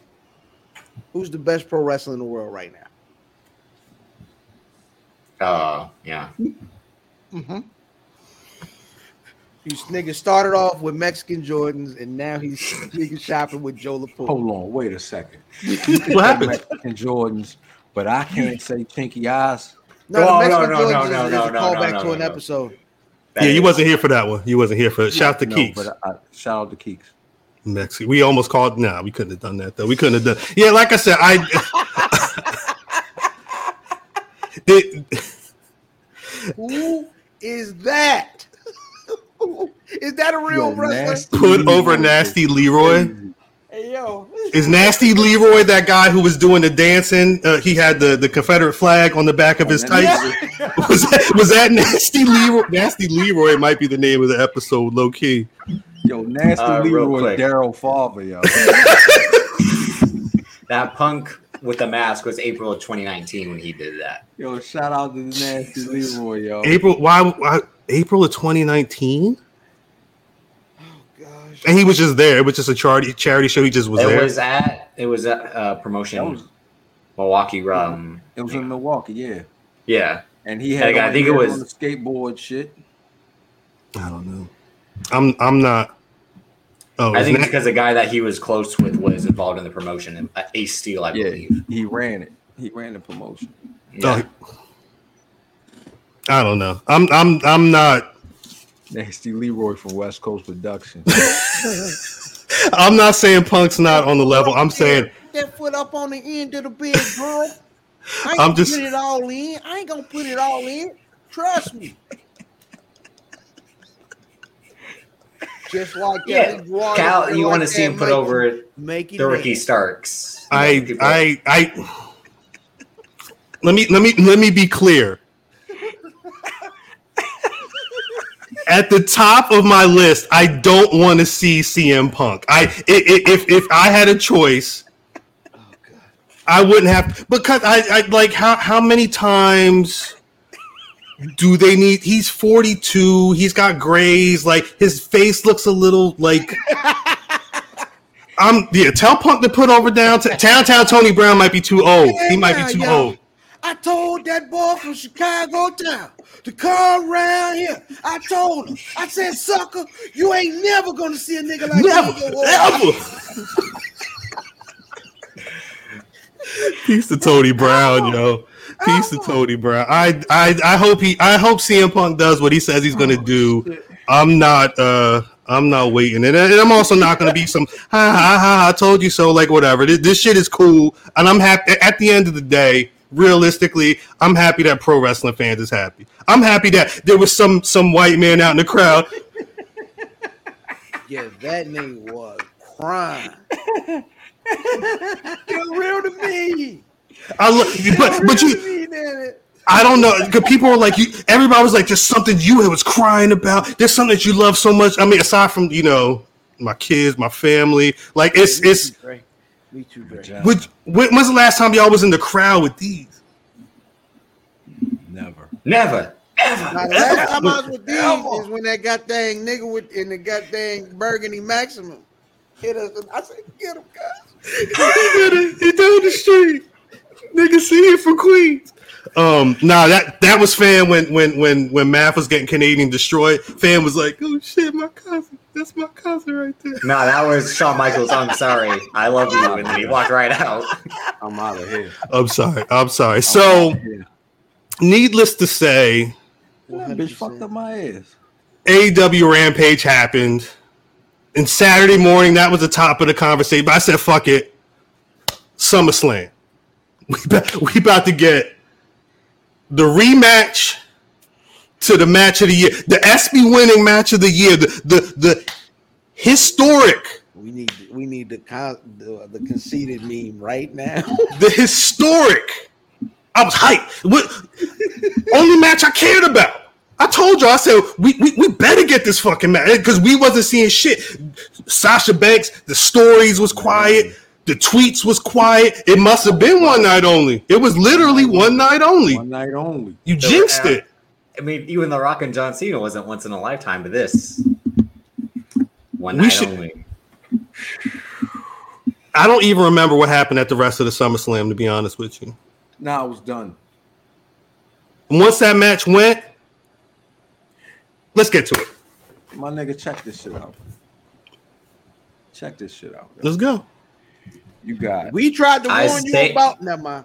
Who's the best pro wrestler in the world right now? Oh, yeah. Mm-hmm. He's nigga started off with Mexican Jordans, and now he's nigga shopping with Joe La Puma. Hold on, wait a second. What happened? Mexican Jordans, but I can't say chinky eyes. No, No, the no, Mexican no, Jordans no, is, no, is a no, callback no, to no, an no. episode. That Yeah, you wasn't here for that one. You wasn't here for it. Shout out to No, Keeks. but I, shout out to Keeks. Mexico. We almost called. Nah, we couldn't have done that though. We couldn't have done. Yeah, like I said, I. it, Who is that? is that a real Yo, wrestler? put over Nasty Leroy. Crazy. Hey yo, Is Nasty Leroy that guy who was doing the dancing? Uh, he had the, the Confederate flag on the back of his Yeah. tights. Was that, was that Nasty Leroy? Nasty Leroy might be the name of the episode, low key. Yo, nasty Uh, Leroy quick. Daryl Farber, yo. That punk with the mask was April of 2019 when he did that. Yo, shout out to the nasty Leroy, yo. April? Why? why April of 2019? Gosh. And he was just there. It was just a charity charity show. He just was it there. was at it was at uh, promotion was- Milwaukee. Um, It was in Milwaukee, yeah. yeah, And he had Like, I think it was- on the skateboard shit. I don't know. I'm I'm not. Oh, I it's think Na- it's because the guy that he was close with was involved in the promotion, uh, Ace Steel, I Yeah, believe. he ran it. He ran the promotion. Yeah. oh, I don't know. I'm I'm I'm not. Nasty Leroy from West Coast Production. I'm not saying Punk's not on the level. I'm saying that foot up on the end of the bed, bro. I ain't I'm gonna just- put it all in. I ain't gonna put it all in. Trust me. Just like Yeah, Ellie Cal, you like want to see him put Mikey. over make it the Ricky happen. Starks. I I I. Let me let me let me be clear. At the top of my list, I don't want to see CM Punk. I i- i- if if I had a choice, I wouldn't have because I, I like how how many times do they need he's 42, he's got grays, like his face looks a little like I'm yeah, tell Punk to put over down to Towntown Tony Brown might be too old. He might be too yo. old. I told that boy from Chicago town to come around here. I told him. I said, sucker, you ain't never gonna see a nigga like Never, me. in your life." ever. Peace to Tony Brown, yo. Peace to Tony Brown. I, I I hope he I hope CM Punk does what he says he's gonna do. I'm not uh I'm not waiting, and, and I'm also not gonna be some ha ha ha. I told you so, like whatever. This, this shit is cool, and I'm happy. At the end of the day, realistically, I'm happy that pro wrestling fans is happy. I'm happy that there was some some white man out in the crowd. Yeah, that nigga was crying. You're real to me. I look, but but you. me. I don't know because people were like, you. Everybody was like, "There's something you was crying about. There's something that you love so much." I mean, aside from you know my kids, my family, like it's Me it's. Too, Dre. Me too, Dre. Which, when, when's the last time y'all was in the crowd with these? Never. Never, ever. Now, the last time I was with these is when that goddamn nigga with in the goddamn burgundy maximum hit us. And I said, "Get him, guys." he did it. He down the street. Nigga, see it from Queens. Um, nah, that that was fan when when when when Math was getting Canadian destroyed. Fan was like, "Oh shit, my cousin. That's my cousin right there." No, that was Shawn Michaels. I'm sorry. I love you. And then he walked right out. I'm out of here. I'm sorry. I'm sorry. I'm So, needless to say, that bitch fucked up my ass. AEW Rampage happened, and Saturday morning that was the top of the conversation. But I said, "Fuck it, SummerSlam. We about, we about to get the rematch to the match of the year, the SB winning match of the year, the the, the historic, We need we need the con, the, the conceited meme right now. the historic. I was hyped. What, only match I cared about. I told y'all, I said we, we, we better get this fucking match because we wasn't seeing shit. Sasha Banks, the stories was quiet, the tweets was quiet. It must have been one night only. It was literally one night only. One night only. You jinxed it. I mean, even The Rock and John Cena wasn't once in a lifetime, but this one We night should- only. I don't even remember what happened at the rest of the SummerSlam, to be honest with you. Nah, I was done. And once that match went, let's get to it. my nigga, check this shit out. Check this shit out. Let's go. You got We tried to I warn you about. Never mind.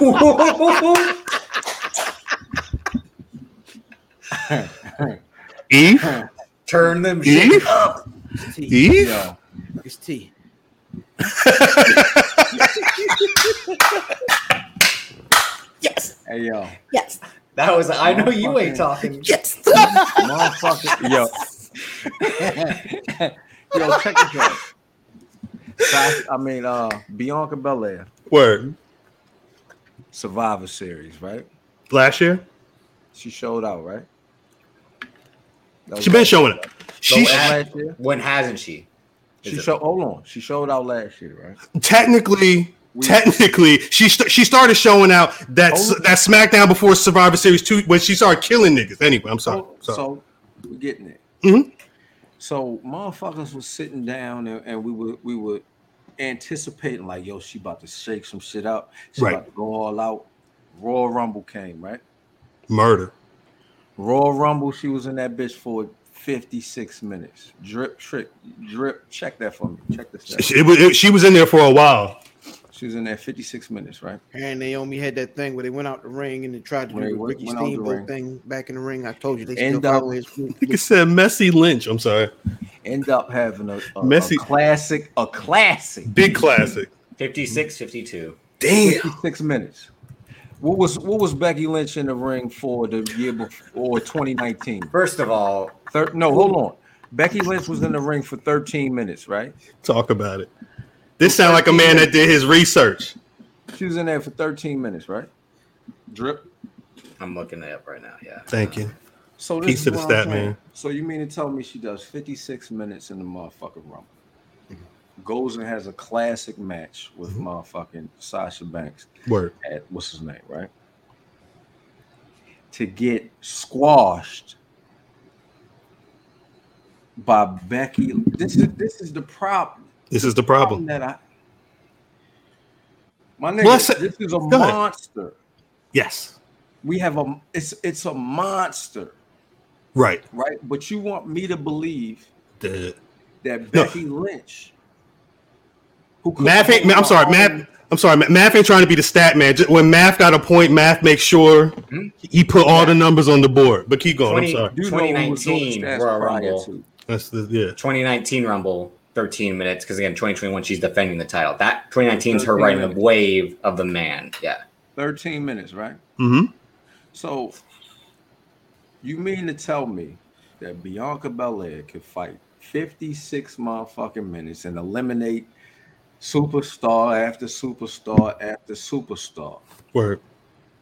you got Eve, Turn them Eve, shit up. It's T. Eve. yo. It's T. Yes. Hey yo, Yes. That was I know you ain't talking. Yes. motherfucker, yo, yo, check this out. Sasha- I mean, uh, Bianca Belair, Word. Survivor Series, right? Last year, She showed out, right? That was she been showing it. She that was last year. When hasn't she? Is She showed. Hold on, she showed out last year, right? technically, We- technically, she st- she started showing out that Oh. that SmackDown before Survivor Series two when she started killing niggas. Anyway, I'm sorry. So, sorry. so we're getting it. Mhm. So motherfuckers was sitting down and, and we were we were anticipating like, yo, she about to shake some shit up. She Right. about to go all out. Royal Rumble came, right? Murder. Royal Rumble, she was in that bitch for 56 minutes. Drip, trick, drip. Check that for me. Check this out. She, it was, it- she was in there for a while. She was in there 56 minutes, right? And Naomi had that thing where they went out the ring and they tried to Wait, do the Ricky went the Steamboat thing back in the ring. I told you they still End up- follow his. Nigga said Messy Lynch. I'm sorry. End up having a, a, Messy- a classic, a classic. Big classic. 56, 52. Damn. 56 minutes. What was what was Becky Lynch in the ring for the year before 2019? First of all, Thir- no, hold on. Becky Lynch was in the ring for 13 minutes, right? Talk about it. This sounds like a man that did his research. She was in there for 13 minutes, right? Drip. I'm looking it up right now. Yeah. Thank you. So this Peace is to the stat man. So you mean to tell me she does 56 minutes in the motherfucking rumble? Goes and has a classic match with Mm-hmm. motherfucking Sasha Banks Word. at what's his name, right? To get squashed by Becky. This is this is the problem. This is the problem. that I my nigga, Well, this is a go ahead. monster. Yes. We have a it's it's a monster, Right. right? But you want me to believe The that No. Becky Lynch, who math ain't. I'm sorry, math. I'm sorry, math ain't trying to be the stat man. Just, when math got a point, math makes sure Mhm. he put all the numbers on the board. But keep going. 20 I'm sorry. You know who was doing 2019 Royal Rumble. That's the yeah. 2019 Rumble, 13 minutes. Because again, 2021, she's defending the title. That 2019 is her 13 riding the wave of the man. Yeah. 13 minutes, right? Mm-hmm. So you mean to tell me that Bianca Belair could fight 56 motherfucking minutes and eliminate superstar after superstar after superstar, Word.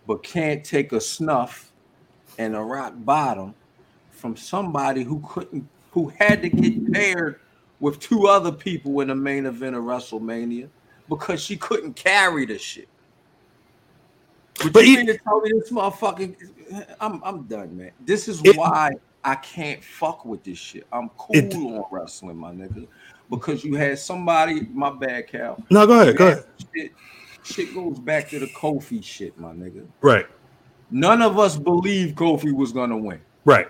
but can't take a snuff and a rock bottom from somebody who couldn't, who had to get paired with two other people in the main event of WrestleMania because she couldn't carry the shit. But, But you mean to tell me this motherfucking? I'm I'm done, man. This is It- why I can't fuck with this shit. I'm cool It- on wrestling, my nigga, because you had somebody. My bad, Cal. No, go ahead. Go ahead. Shit, shit goes back to the Kofi shit, my nigga. Right. None of us believed Kofi was gonna win. Right.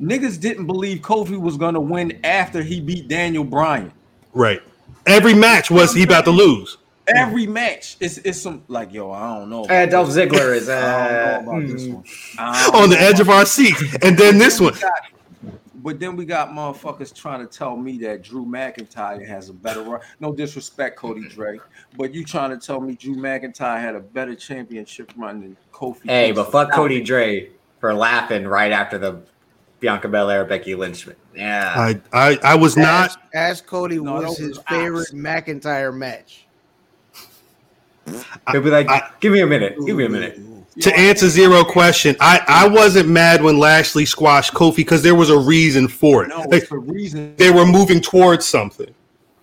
Niggas didn't believe Kofi was gonna win after he beat Daniel Bryan. Right. Every match was he about to lose. Every match, it's it's some like yo, I don't know. About Dolph. Ziggler is I uh, don't know about this one. I don't On the edge of our seat, And then this one. But then we got motherfuckers trying to tell me that Drew McIntyre has a better run. No disrespect, Cody Dre, but you trying to tell me Drew McIntyre had a better championship run than Kofi? Hey, Kingston. but fuck Cody Dre for laughing right after the Bianca Belair Becky Lynch. Yeah. I I, I was not Ask, ask Cody No, what's those his was favorite ops. McIntyre match. He'll be like, I- give me a minute. Give me a minute. To answer zero question. I I wasn't mad when Lashley squashed Kofi because there was a reason for it. No, Like, it's the reason. they were moving towards something.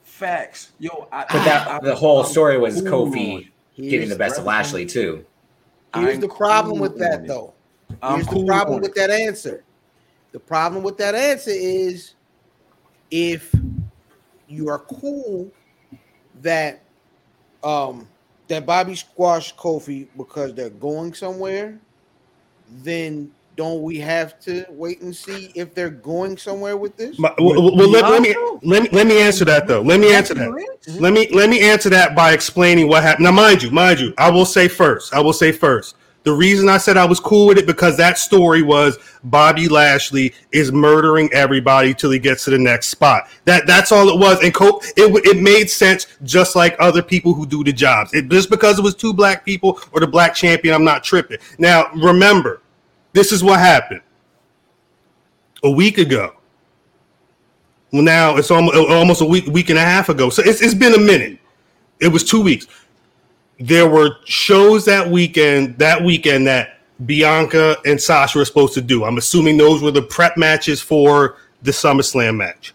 Facts, yo. I, But that I- the whole I'm story was cool Kofi it. Getting the best of Lashley too. here's I'm the problem cool with that on it. though. I'm Here's cool the problem with that answer. The problem with that answer is if you are cool that um that Bobby squashed Kofi because they're going somewhere, then don't we have to wait and see if they're going somewhere with this? My- well, well, well, let, let me let me let me answer that though. Let me answer that. Let me let me answer that by explaining what happened. Now, mind you, mind you, I will say first. I will say first. The reason I said I was cool with it because that story was Bobby Lashley is murdering everybody till he gets to the next spot. That that's all it was. And it it made sense just like other people who do the jobs. It, just because it was two black people or the black champion, I'm not tripping. Now remember, this is what happened a week ago. Well, now it's almost almost a week, week and a half ago. So it's, it's been a minute. It was two weeks. There were shows that weekend, that weekend that Bianca and Sasha were supposed to do. I'm assuming those were the prep matches for the SummerSlam match.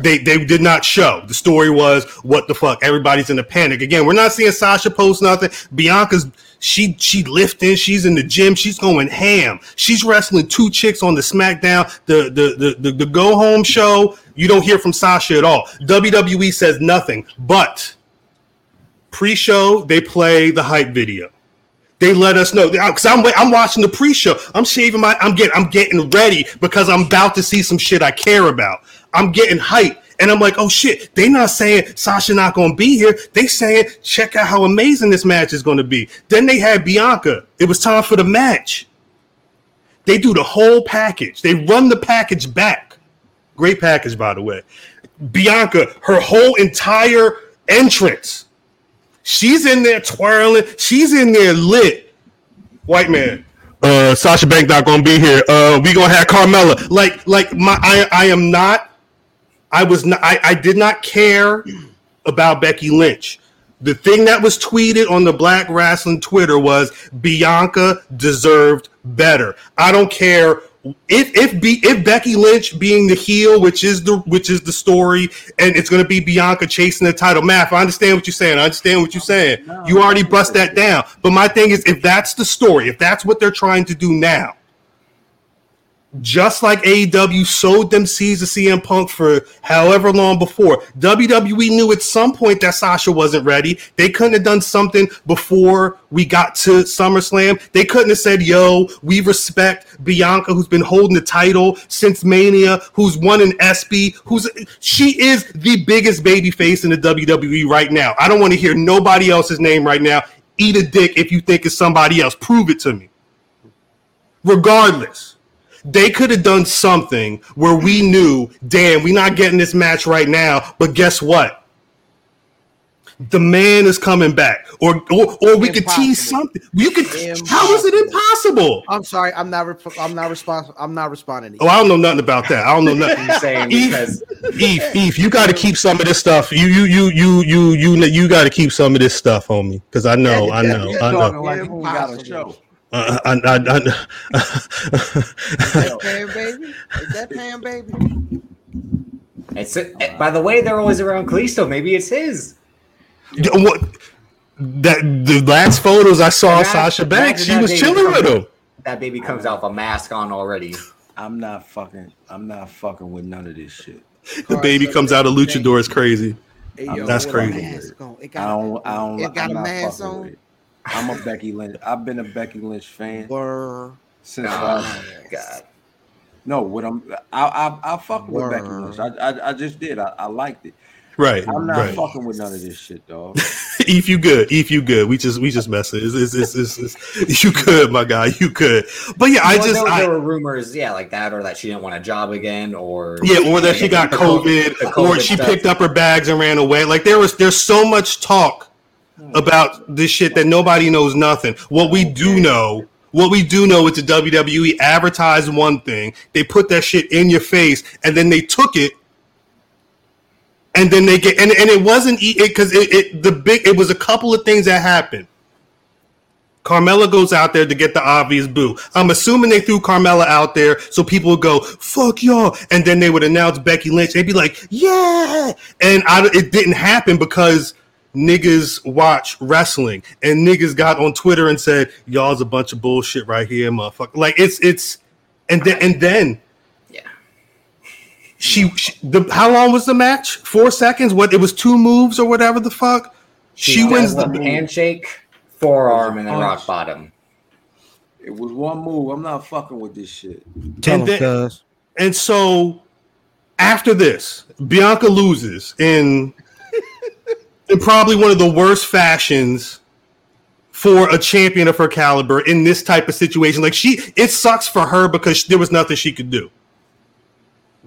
They they did not show. The story was what the fuck? Everybody's in a panic. Again, we're not seeing Sasha post nothing. Bianca's she she lifting, she's in the gym, she's going ham. She's wrestling two chicks on the SmackDown, the the the the, the go home show. You don't hear from Sasha at all. WWE says nothing, but pre-show they play the hype video. They let us know because I'm I'm watching the pre-show. I'm shaving my I'm getting I'm getting ready because I'm about to see some shit I care about. I'm getting hype. And I'm like, oh shit, they not saying Sasha not gonna be here. They saying, check out how amazing this match is gonna be. Then they had Bianca. It was time for the match. They do the whole package. They run the package back. Great package, by the way. Bianca, her whole entire entrance. She's in there twirling. She's in there lit. White man. Uh, Sasha Banks not gonna be here. Uh, we gonna have Carmella. Like, like my, I, I am not. I was not. I, I did not care about Becky Lynch. The thing that was tweeted on the Black Rasslin' Twitter was Bianca deserved better. I don't care if if be if Becky Lynch being the heel, which is the which is the story, and it's going to be Bianca chasing the title. Math, I understand what you're saying. I understand what you're saying. You already bust that down. But my thing is, if that's the story, if that's what they're trying to do now, just like AEW sold them seeds of CM Punk for however long before, WWE knew at some point that Sasha wasn't ready. They couldn't have done something before we got to SummerSlam. They couldn't have said, yo, we respect Bianca, who's been holding the title since Mania, who's won an SB, who's she is the biggest baby face in the WWE right now. I don't want to hear nobody else's name right now. Eat a dick if you think it's somebody else. Prove it to me. Regardless they could have done something where we knew, damn, we're not getting this match right now, but guess what? The man is coming back, or or, or we could tease something. You could. How is it impossible? I'm sorry, I'm not. Rep- I'm not responsible. I'm not responding. To Oh, I don't know nothing about that. I don't know nothing. You're saying Eve, because Eve, Eve, you got to keep some of this stuff. You, you, you, you, you, you, you got to keep some of this stuff, homie. Because I know, I know, I know. like oh, we got a show. Uh, I, I, I, that Pam baby? Is that Pam baby? it's uh, by the way, they're always around Kalisto. Maybe it's his. what? That the last photos I saw of Sasha Banks, she was chilling baby with him. That baby comes out with a mask on already. I'm not fucking. I'm not fucking with none of this shit. The baby comes out of luchador is crazy. Hey, I'm That's crazy. It I got, don't. I don't. It got I'm a not mask fucking on? With it. I'm a Becky Lynch. I've been a Becky Lynch fan Brr. since. Oh last my god. no, what I'm. I I, I fuck with Becky Lynch. I, I I just did. I, I liked it. Right, I'm not right. fucking with none of this shit, dog. If you good, if you good, we just we just messing. It's, it's, it's, it's, it's- you could, my guy, you could. But yeah, I Well, just there, I, there were rumors, yeah, like that, or that she didn't want a job again, or Yeah, or that she got The co- COVID, or she stuff. picked up her bags and ran away. Like there was, there's so much talk about this shit that nobody knows nothing. What we do know, what we do know is the WWE advertised one thing, they put that shit in your face, and then they took it, and then they get, and, and it wasn't because it, it the big, it was a couple of things that happened. Carmella goes out there to get the obvious boo. I'm assuming they threw Carmella out there so people would go, fuck y'all. And then they would announce Becky Lynch. They'd be like, yeah. And I, it didn't happen because niggas watch wrestling and niggas got on Twitter and said, y'all's a bunch of bullshit right here, motherfucker. Like it's, it's, and then, and then yeah, she, she the, how long was the match? Four seconds? What? It was two moves or whatever the fuck. She, does wins the the handshake, forearm, and then punch. rock bottom. It was one move. I'm not fucking with this shit. Tell And then- And so after this, Bianca loses in in probably one of the worst fashions for a champion of her caliber in this type of situation. Like she, it sucks for her because there was nothing she could do.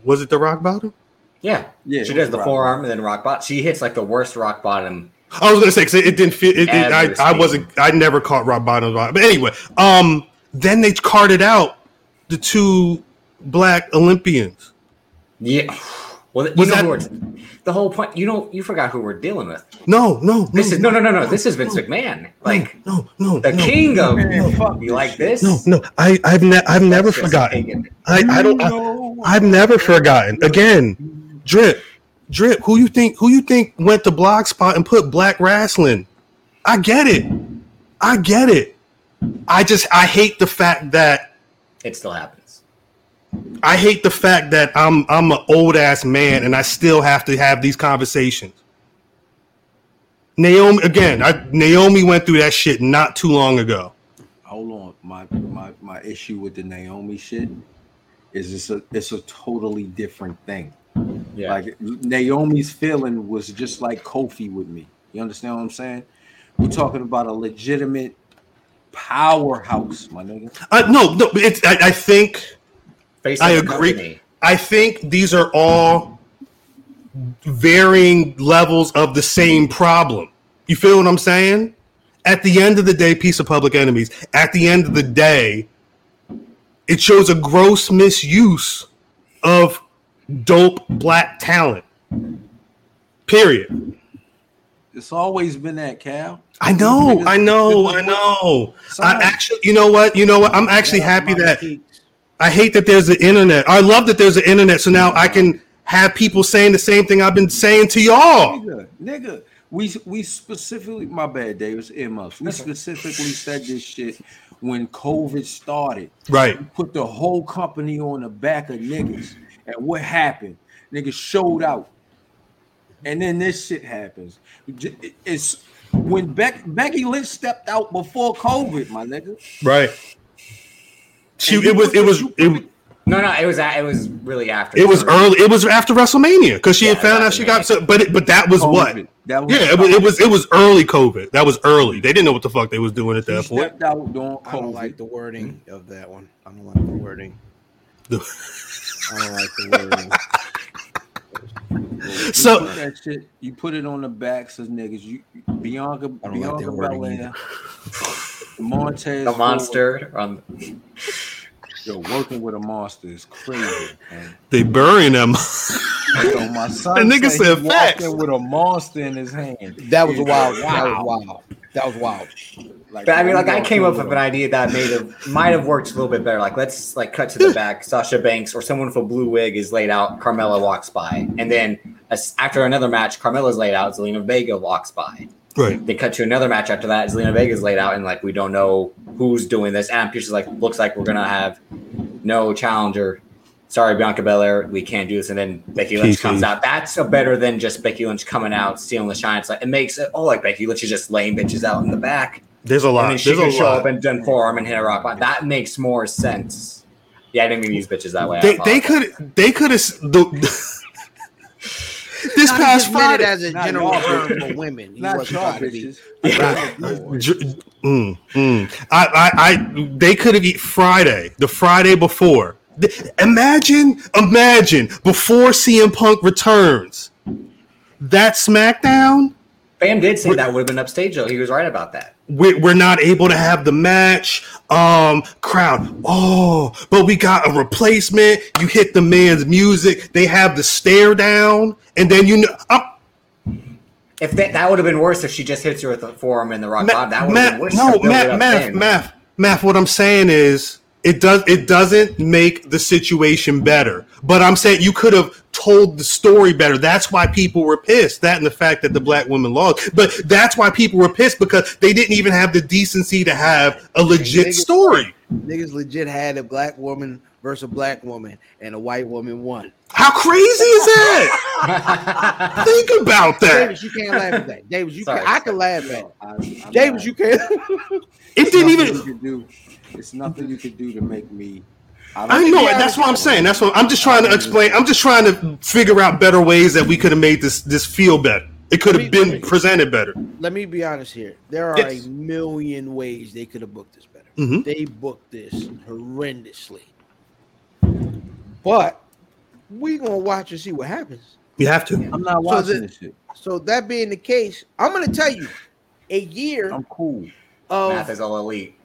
Was it the rock bottom? Yeah, Yeah, She does the rock forearm and then rock bottom. She hits like the worst rock bottom. I was gonna say 'cause it, it didn't fit. It, it, I, I wasn't. I never caught rock bottom. But anyway, um, then they carted out the two black Olympians. Yeah. Well, you Was know that- who we're, the whole point. You know, you forgot who we're dealing with. No, no, This no, is no, no, no, no. This is Vince McMahon, like no, no, the no, king of. Man, fuck you like this? No, no, I, I've, ne- I've never That's just forgotten. I, I don't. I, No. I've never forgotten. Again, drip, drip. Who you think? Who you think went to Blogspot and put black wrestling? I get it. I get it. I just I hate the fact that It still happens. I hate the fact that I'm I'm an old ass man and I still have to have these conversations. Naomi again. I, Naomi went through that shit not too long ago. Hold on. My my my issue with the Naomi shit is it's a it's a totally different thing. Yeah. Like Naomi's feeling was just like Kofi with me. You understand what I'm saying? We're talking about a legitimate powerhouse, my nigga. Uh, no, no. It's I, I think Face I the agree. company. I think these are all varying levels of the same problem. You feel what I'm saying? At the end of the day, piece of public enemies. At the end of the day, it shows a gross misuse of dope black talent. Period. It's always been that, Cal. I know, I know, I know. I actually, you know what? You know what? I'm actually happy that I hate that there's the internet. I love that there's the internet, so now I can have people saying the same thing I've been saying to y'all. Nigga, nigga, we we specifically, my bad, Davis, earmuffs. We specifically said this shit when COVID started. Right. We put the whole company on the back of niggas, and what happened? Niggas showed out, and then this shit happens. It's when Beck, Becky Lynch stepped out before COVID, my nigga. Right. She it was it was it, the- No, no, it was it was really after. it was the- early. It was after WrestleMania because she had found out she got so, but it, but that was what? That was Yeah, it was, it was it was early COVID. That was early. They didn't know what the fuck they was doing at He that point. out during I don't like the wording of that one. I don't like the wording. I don't like the wording. You So- put that shit, you put it on the backs of niggas. You Bianca, I like Bianca Belair, Montez, the Ford. monster on. Yo, working with a monster is crazy. Man. They burying them. Yo, my son That nigga said said facts. with a monster in his hand. That was Yeah, wild. That was wild. That was wild. Like, But I mean, like I came up with with an idea that made have might have worked a little bit better. Like let's like cut to the back. Sasha Banks or someone with a blue wig is laid out. Carmella walks by, and then as, after another match, Carmella's laid out. Zelina Vega walks by. right. They cut to another match after that. Zelina Vega's laid out, and like we don't know who's doing this. Adam Pearce is like, looks like we're gonna have no challenger. Sorry, Bianca Belair, we can't do this. And then Becky Lynch comes out. That's a better than just Becky Lynch coming out, stealing the shine. It's like it makes it oh like Becky Lynch is just laying bitches out in the back. There's a And lot. then she There's can a show up lot. and done forearm and hit a rock bottom. That makes more sense. Yeah, I didn't mean these bitches that way. They they could they could have the, this Not past just Friday. as a Not general term for women. He Not wasn't y'all trying to be. bitches. J- mm, mm. I, I, I, they could have eat Friday, the Friday before. Imagine, imagine before CM Punk returns, that SmackDown, Bam did say that would have been upstage though. He was right about that. We're, we're not able to have the match. Um, crowd, oh, but we got a replacement. You hit the man's music. They have the stare down, and then you know, I'm, If that, that would have been worse if she just hits her with the forearm in the rock Ma- bottom. That would have been worse. No, to build it math, math, math, math. What I'm saying is, it does it doesn't make the situation better. But I'm saying you could have told the story better. That's why people were pissed. That and the fact that the black woman lost. But that's why people were pissed because they didn't even have the decency to have a legit niggas- story. Niggas legit had a black woman versus a black woman, and a white woman won. How crazy is that? Think about that. Davis, you can't laugh at that. Davis, you Sorry, can, I can laugh at it. I, Davis, not- you can't. It didn't nothing even. you could do. It's nothing you could do to make me. Don't I know. think- That's what I'm saying. That's what I'm just trying to explain. I'm just trying to figure out better ways that we could have made this this feel better. It could have Let me- let been me- presented better. Let me be honest here. There are Yes. a million ways they could have booked this better. Mhm. They booked this horrendously. But we gonna watch and see what happens. You have to. I'm not So watching the- this shit. So that being the case, I'm gonna tell you, a year I'm cool. Math of is all elite.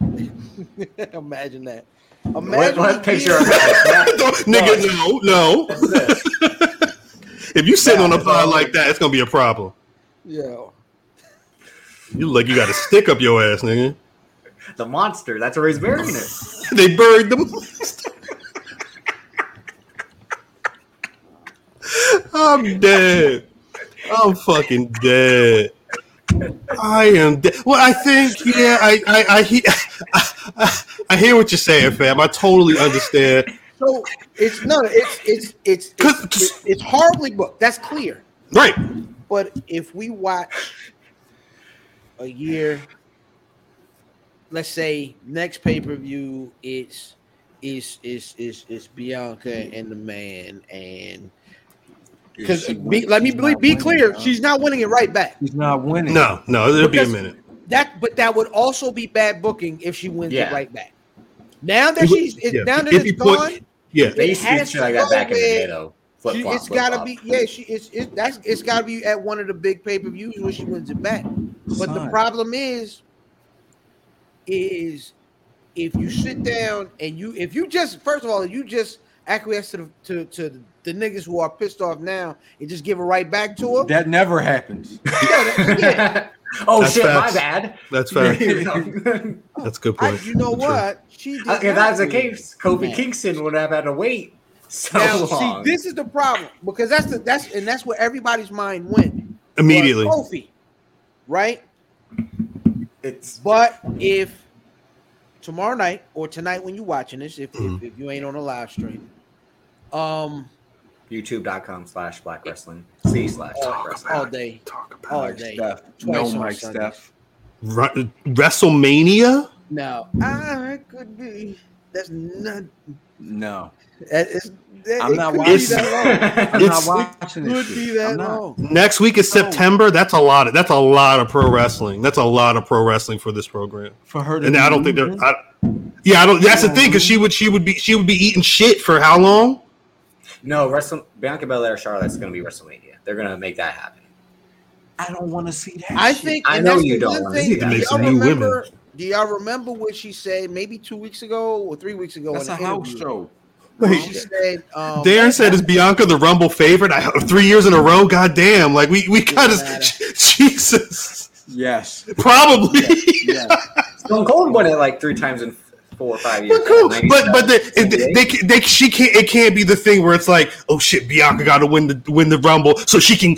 imagine that. What, Imagine what a picture of Math? Nigga, no, no. If you sit on a it's pod like that, it's gonna be a problem. Yeah. You look like you got a stick up your ass, nigga. The monster. That's where he's burying it. They buried the monster. I'm dead. I'm fucking dead. I am dead. Well, I think, yeah, I, I, I, he- I hear what you're saying, fam. I totally understand. So it's no, it's it's it's it's, 'Cause- it's, it's horribly booked. That's clear. Right. But if we watch a year, let's say next pay per view, it's is is is is Bianca and the man, and because be, let me be, be clear, huh? she's not winning it right back. She's not winning. No, no, it'll be a minute. That, but that would also be bad booking if she wins Yeah. it right back. Now that It would- she's it, yeah. now that If it's you put- gone, Yeah. They used to do has shit like that go back in the day, with- though. Flip She, flop. it's got to flip be yeah. She it's it, that's it's got to be at one of the big pay per views where she wins it back. But the problem is, is if you sit down and you if you just first of all if you just acquiesce to the, to to the niggas who are pissed off now and just give it right back to them. That never happens. yeah, that- yeah. oh That's shit, facts. my bad. That's fair. yeah, That's a good I, point. you know True. what? She did if that's the case, Kofi Yeah. Kingston would have had to wait so Now, see, this is the problem because that's the that's and that's where everybody's mind went. Immediately. Was Kofi, right? it's But if tomorrow night or tonight when you're watching this, if, Mhm. if, if you ain't on a live stream, um, youtube.com slash black rasslin. C slash black all, wrestling. all day, Talk about all Mike day. Steph. No on Mike Sundays. Steph. Ru- WrestleMania? No, I could be. That's not. No. That is. That, I'm not watching Be that I'm It's- not watching long. this Could be that I'm not. long. Next week is September. That's a lot. Of, that's a lot of pro wrestling. That's a lot of pro wrestling for this program. For her to And I don't think they're. I, yeah, I don't. That's the thing because she would. She would be. She would be eating shit for how long? No, Wrestle Bianca Belair Charlotte's gonna be WrestleMania. They're gonna make that happen. I don't want to see that. I shit. think. I know you don't wanna see that. do Make some y'all new remember- Do y'all remember what she said maybe two weeks ago or three weeks ago? that's in a house interview? show. She said, um, Darren said, "Is Bianca the Rumble favorite? I, three years in a row. God damn! Like we we got matter. to Jesus. Yes. Probably. Yes. Stone Cold won it like three times in four or five years. But cool, but but the, they, 78. they, they she can't it can't be the thing where it's like oh shit Bianca got to win the win the rumble so she can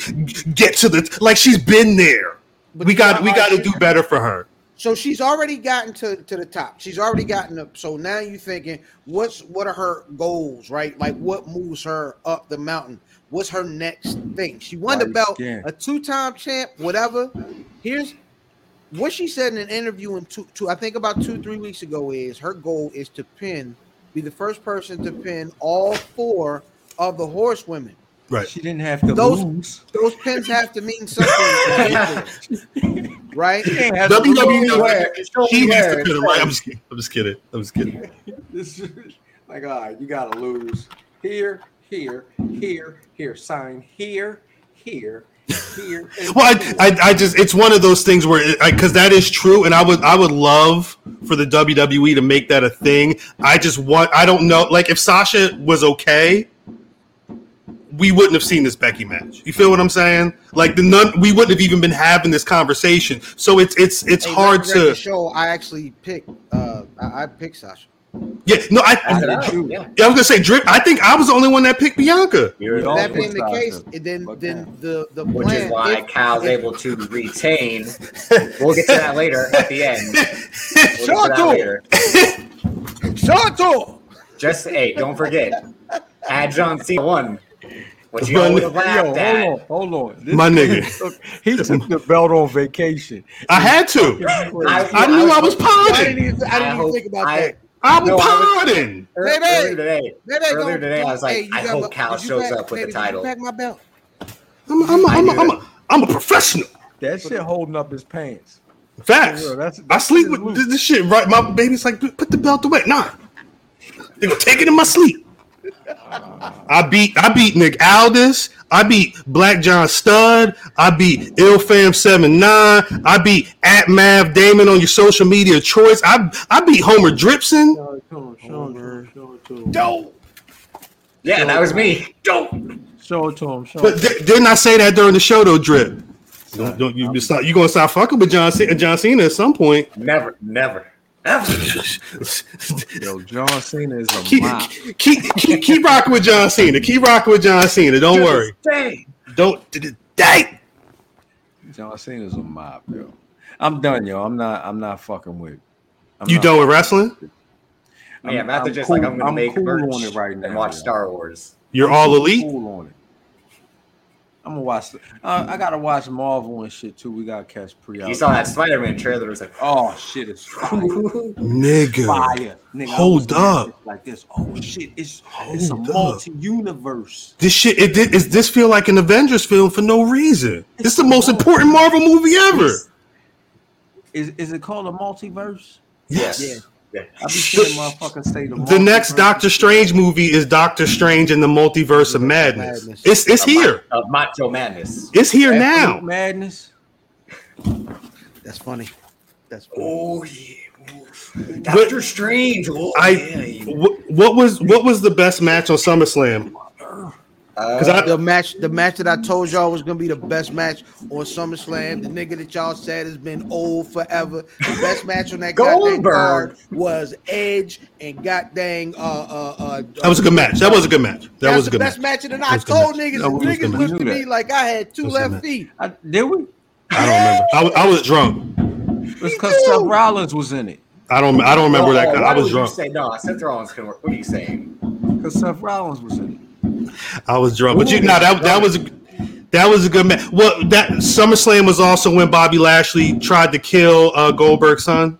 get to the like she's been there. but We got we got to do better for her. So she's already gotten to, to the top. She's already gotten up. So now you're thinking, what's what are her goals, right? Like what moves her up the mountain? What's her next thing? She won the belt, a two-time champ, whatever. Here's what she said in an interview in two, two, I think about two, three weeks ago is her goal is to pin, be the first person to pin all four of the horsewomen. Right. She didn't have to Those- lose. Those pins have to mean something, right? She ain't have to WWE lose. She has to pin her right. I'm just kidding. I'm just kidding. I'm just kidding. This is like, all right, you gotta lose here, here, here, here. Sign here, here, here. Well. I, I, I just it's one of those things where because that is true, and I would I would love for the WWE to make that a thing. I just want I don't know like if Sasha was okay, we wouldn't have seen this Becky match. You feel what I'm saying? Like the none we wouldn't have even been having this conversation. So it's it's it's Hey, hard to show. I actually picked. Uh, I, I picked Sasha. Yeah no I, I said, did yeah. yeah, I was gonna say drip. I think I was the only one that picked Bianca. You're that picked being the case, and then But then damn. the the Which plan. is why if- Cal's if- able to retain. We'll get to that later at the end. We'll get to that Shoto! later. Shoto! Just hey, don't forget. Had John Cena won. What you Run- would have Yo, laughed hold on, hold on. This My nigga. took- he took the belt on vacation. I had to. I knew I was I didn't even, I didn't even hope- think about I- that. I was No, I potting. Ear- Baby. Earlier today, Baby, earlier don't- today, I don't- was like, hey, you I got hope my- Cal did you shows pack- up with baby, the did you title. Pack my belt. I'm a, I'm a, I'm a, I'm a, I'm a professional. That shit holding up his pants. Facts. Yeah, that's- I sleep with loot. this, this shit. Right, my baby's like, put the belt away. Nah, They're gonna take it in my sleep. I beat, I beat Nick Aldis. I beat Black John Stud. I beat Ilfam Seven Nine. I beat at Mav Damon on your social media choice. I I beat Homer Dripson. Dope. Yeah, that was me. Don't. Show it to him. Show But it. di- didn't I say that during the show though, Drip? Don't, don't you stop? You gonna stop fucking with John Cena, John Cena at some point? Never, never, never. Yo, John Cena is a keep, mop. keep, keep, keep rocking with John Cena. Keep rocking with John Cena. Don't worry. Dang. Don't to the day. John Cena's a mob, yo. I'm done, yo. I'm not. I'm not fucking with. I'm You not- done with wrestling? Yeah, I'm- I'm after I'm just cool- like I'm gonna I'm make cool merch on it right and watch yo. Star Wars. You're all elite. Cool on it. I'm gonna watch. Uh, I gotta watch Marvel and shit too. We gotta catch pre. You saw that Spider-Man trailer? It was like, Oh shit! It's fire. Nigga. fire. Nigga, Hold was looking at up. Like this. Oh shit! It's it's a Hold up. multi-universe. This shit, it did, is this feel like an Avengers film for no reason? It's, is the most important Marvel movie ever. Is is it called a multiverse? Yes. Yeah. Yeah. I be seeing motherfuckers say the The next. Doctor Strange movie is Doctor Strange in the Multiverse of Madness. Madness. It's it's here. Of Macho Madness. It's here Absolute now. Madness. That's funny. That's funny. Oh yeah. Doctor Strange. Oh, I yeah. wh- what was what was the best match on SummerSlam? Because Uh, The match, the match that I told y'all was gonna be the best match on SummerSlam. The nigga that y'all said has been old forever. The best match on that Goldberg. card was Edge and goddamn uh uh uh. that was a good match. That was a good match. That That's was a the good best match. match of the That night. I was a good told match. niggas, That was niggas good looked at me like I had two That was a good left feet. I, did we? I don't remember. I was, I was drunk. It's because Seth Rollins was in it. I don't I don't remember that. oh, 'cause why I was drunk. You say, no, Seth Rollins can work. What are you saying? Because Seth Rollins was in it. I was drunk, but you know that that was a, that was a good match. Well, that SummerSlam was also when Bobby Lashley tried to kill uh, Goldberg's son.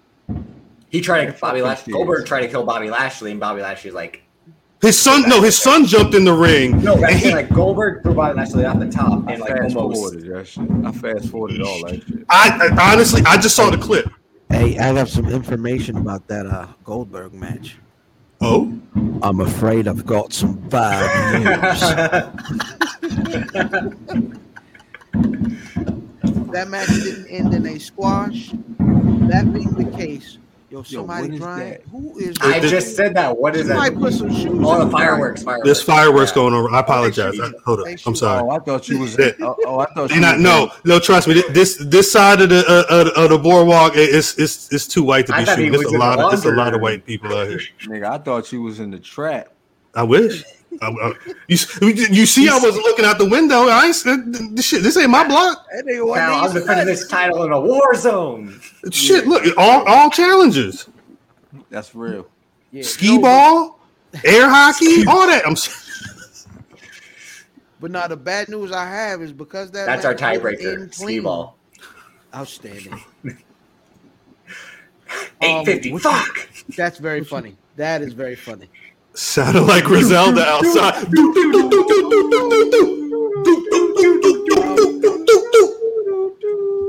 He tried to Bobby Lashley. Goldberg tried to kill Bobby Lashley, and Bobby Lashley's like, His son, no, his son jumped in the ring. no, and that's he- like Goldberg threw Bobby Lashley off the top, I and like fast almost. forwarded that shit. I fast forwarded all that shit. I, I honestly, I just saw the clip. Hey, I have some information about that uh Goldberg match. Oh, I'm afraid I've got some bad news. that match didn't end in a squash. That being the case, yo, somebody what is trying. that? Who is? I just said that. What is that? Somebody put some shoes. Oh, in the fireworks. Fireworks. there's fireworks Yeah. going on. I apologize. I- hold up. I'm sorry. Oh, I thought you was. Yeah. Oh, oh, I thought. you And I, was- no, no, trust me. This this side of the uh, of, of the boardwalk is it's it's too white to be thought shooting. There's a lot of there's a lot of white people out here. nigga, I thought you was in the trap. I wish. I, I, you, you see, I was looking out the window. I ain't said this shit. This ain't my block. That wasn't Now I'm even defending this title in a war zone. Shit, look, all all challenges. That's real. Yeah, ski no, ball, air hockey, all that. I'm But now the bad news I have is because that That's our match didn't tiebreaker. end Ski ball. Outstanding. Eight fifty. Um, what Fuck. That's very funny. That is very funny. Sounded like Griselda outside.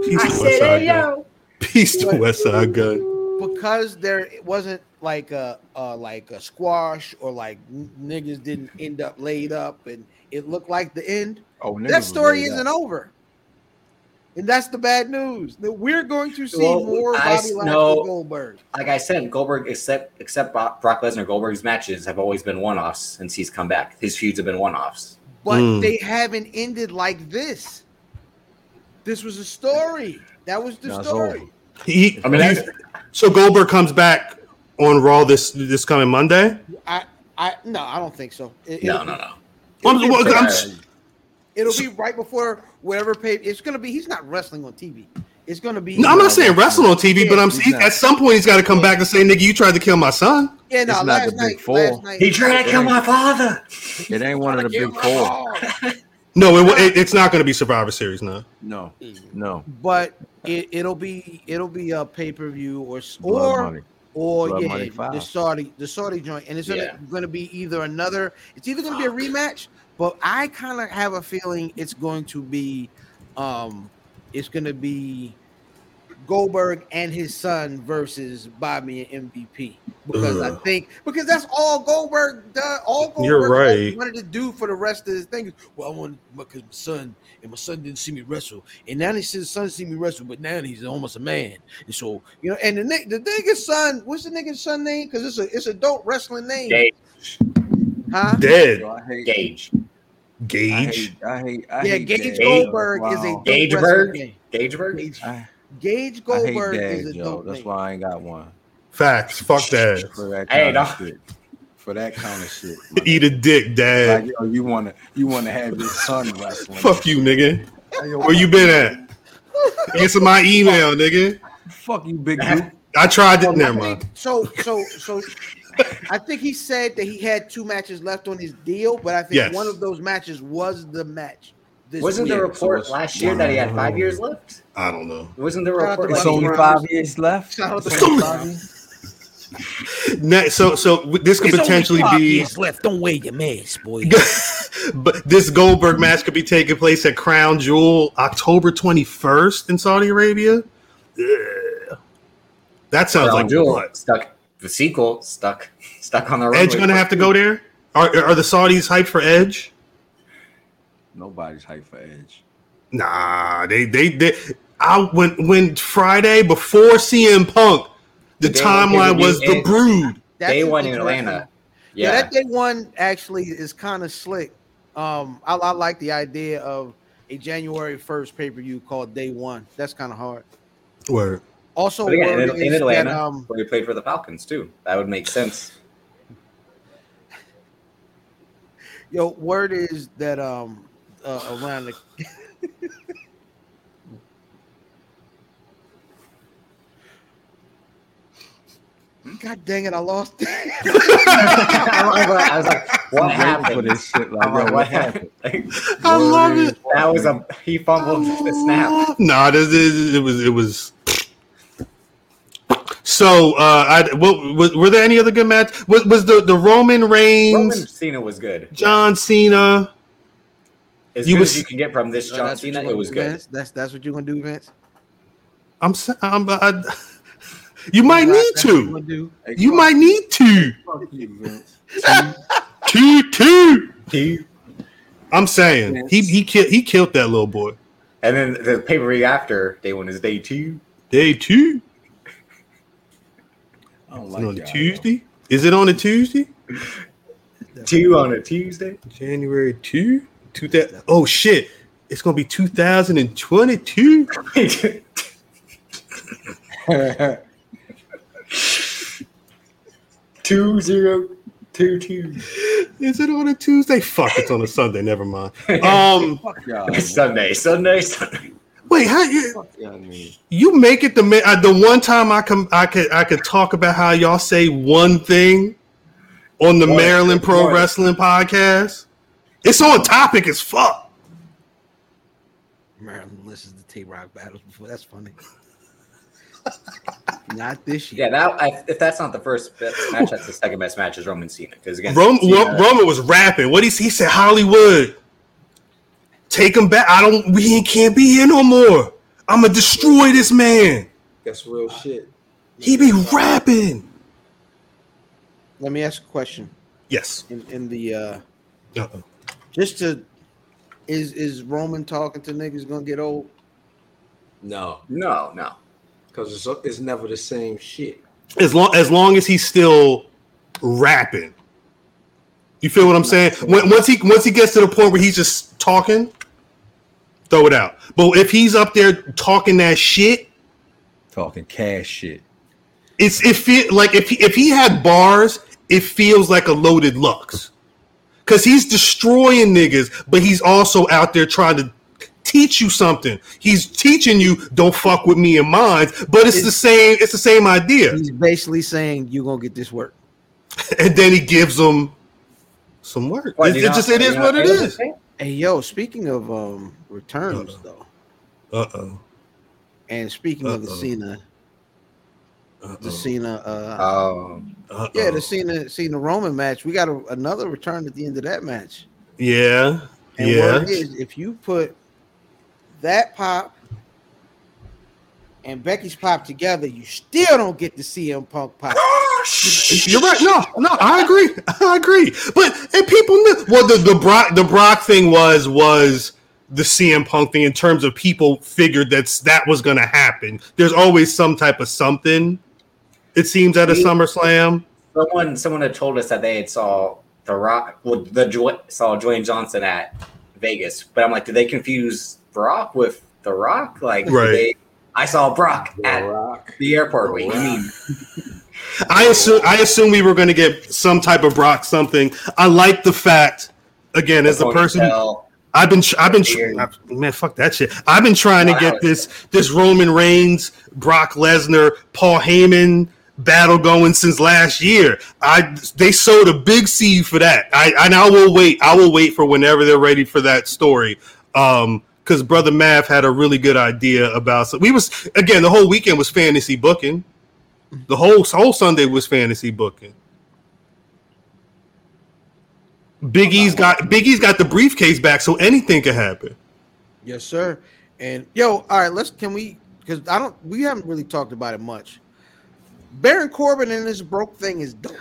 Peace to Westside Gunn. Peace to Westside Gunn. because there wasn't like a uh, like a squash or like n- niggas didn't end up laid up and it looked like the end. Oh, niggas that was story laid isn't up. over, and that's the bad news. That we're going to see Well, more I Bobby s- Lashley no. Goldberg. Like I said, Goldberg, except except Brock Brock Lesnar, Goldberg's matches have always been one offs since he's come back. His feuds have been one offs. But Mm. they haven't ended like this. This was a story. That was the That's story. He, I mean, he- so Goldberg comes back on Raw this this coming Monday. I, I no, I don't think so. It, No, it'll no, no. I'm- well, I'm- It'll be right before whatever pay. It's gonna be. He's not wrestling on TV. it's gonna be. No, I'm not saying wrestling on TV, but I'm He's he, at some point he's got to come back and say, "Nigga, you tried to kill my son." Yeah, no. It's not last the Big night, Four. last night, He tried to kill my father. It ain't one of the big four. No, it, it, it's not going to be Survivor Series. No, No, no. but it, it'll be it'll be a pay per view or or or Blood yeah, the five. Saudi the Saudi joint, and it's gonna, Yeah. gonna be either another. It's either gonna be a rematch, but I kind of have a feeling it's going to be, um, it's gonna be Goldberg and his son versus Bobby and MVP because I think because that's all Goldberg does. All Goldberg You're right. wanted to do for the rest of his thing. Well, I want because my son and my son didn't see me wrestle, and now he says his son see me wrestle, but now he's almost a man, and so you know. And the ni- the nigga's son, what's the nigga's son name? Because it's a it's a dope wrestling name, Gage. Huh? dead Yo, I hate, Gage. I Gage. hate, I hate, I Yeah, hate Gage Gage. Goldberg is a Wow. dope Gageberg? Gageberg? Gage, I, Gage Goldberg Dad, is a yo. dope That's name. why I ain't got one. Facts. Fuck that. For that Hey, kind of no. shit. For that kind of shit. my Eat a dick, dad. Like, yo, you wanna you wanna have your son wrestling. Fuck you, nigga. Hey, yo, Where you been at? Answer my email, nigga. Fuck you, big dude. I tried it. Never I mind. So so so I think he said that he had two matches left on his deal, but I think Yes. one of those matches was the match. This Wasn't week. the Yeah, so report last year that he had five years left? I don't know. Wasn't the report? to It's Buddy only Brown. five years left. Shout out to It's Buddy only Brown. five years. Ne- So, so this could There's only potentially be. years left. Don't wear your mask, boy. but this Goldberg match could be taking place at Crown Jewel October 21st in Saudi Arabia. Yeah. That sounds Crown like Jewel what? stuck. The sequel stuck. Stuck on the road. Edge gonna have to go there? Are, are the Saudis hyped for Edge? Nobody's hyped for Edge. Nah, they they they. I when when Friday before CM Punk, the Day one timeline was in- the Brood. That's Day one in. Atlanta. Yeah. Yeah. that day one actually is kind of slick. Um, I, I like the idea of a January first pay per view called Day One. That's kind of hard. Word. Also, But again, in, in is Atlanta, that, um, where he played for the Falcons too. That would make sense. yo, word is that um, uh, around the God dang it, I lost it. I was like, what I'm for happened? this shit. Like, I'm yo, like, what what happened? happened? I love it. that was a he fumbled the snap. Nah, this, this, it was it was. So, uh, I what, was, were there any other good match? Was, was the the Roman Reigns, Roman Cena was good. John Cena? As You good was- as you can get from this John that's Cena, it was do, good. Vince? That's that's what you're gonna do, Vince. I'm, sa- I'm I, you might need that's what you to. gonna do. Hey, You might need to. Fuck you, Vince. Two two. I'm saying he he killed he killed that little boy. And then the pay per view after day one is day two. Day two I don't like it on a y'all, Tuesday. Is it on a Tuesday? Two on a Tuesday. January two. Two thousand. Oh shit! It's gonna be two thousand and twenty-two. two zero two two. Is it on a Tuesday? Fuck! It's on a Sunday. Never mind. Um. Fuck y'all. Sunday, Sunday, Sunday. Wait. How you? Fuck y'all. You make it the uh, the one time I come I could I could talk about how y'all say one thing on the What? Maryland Pro What? Wrestling podcast. It's on topic as fuck. Maryland listens to T Rock battles before. That's funny. Not this year. Yeah, that I, if that's not the first match, that's the second best match is Roman Cena. Because again, Rom- Cena- Roman was rapping. What he he said Hollywood, take him back. I don't. We can't be here no more. I'm gonna destroy this man. That's real shit. He be rapping. Let me ask a question. Yes. In in the uh Uh-uh. just to is is Roman talking to niggas gonna get old? No, no, no. because it's it's never the same shit. As long as long as he's still rapping. You feel what I'm saying? When, once he once he gets to the point where he's just talking, throw it out. But if he's up there talking that shit, Talking cash shit. it's it feel like if he, if he had bars, it feels like a loaded Lux, because he's destroying niggas, but he's also out there trying to teach you something. He's teaching you don't fuck with me and mine, but it's the same. It's the same idea. He's basically saying you're gonna get this work. And then he gives them some work. What, It, do it just it do you is not what it is. know thing? Hey yo, speaking of um returns Uh-oh. though, Uh oh. and speaking of the Uh-oh. Cena, the Cena, uh, Oh, Uh yeah, the Cena Cena Roman match, we got a, another return at the end of that match. Yeah. And Yeah. word is, if you put that pop and Becky's pop together, you still don't get the CM Punk pop. You're right. No, no, I agree. I agree. But and people knew well the, the Brock the Brock thing was was the CM Punk thing in terms of people figured that's that was gonna happen. There's always some type of something, it seems at a Yeah. SummerSlam. someone someone had told us that they had saw the Rock, well, the Dwayne- saw Dwayne Johnson at Vegas, but I'm like, did they confuse Brock with the Rock? Like, Right. they- I saw Brock The at Rock. the airport. Wait, you mean I assume I assume we were gonna get some type of Brock something. I like the fact again as the person? I've been, I've been, Weird. man, fuck that shit. I've been trying to get this, this Roman Reigns, Brock Lesnar, Paul Heyman battle going since last year. I, they sowed a big seed for that. I, and I will wait. I will wait for whenever they're ready for that story. Um, because brother Mav had a really good idea about. So we was again the whole weekend was fantasy booking. The whole whole Sunday was fantasy booking. Big E's got Big E's got the briefcase back, so anything could happen. yes, sir. And yo, all right, let's can we because I don't we haven't really talked about it much. Baron Corbin and this broke thing is dope.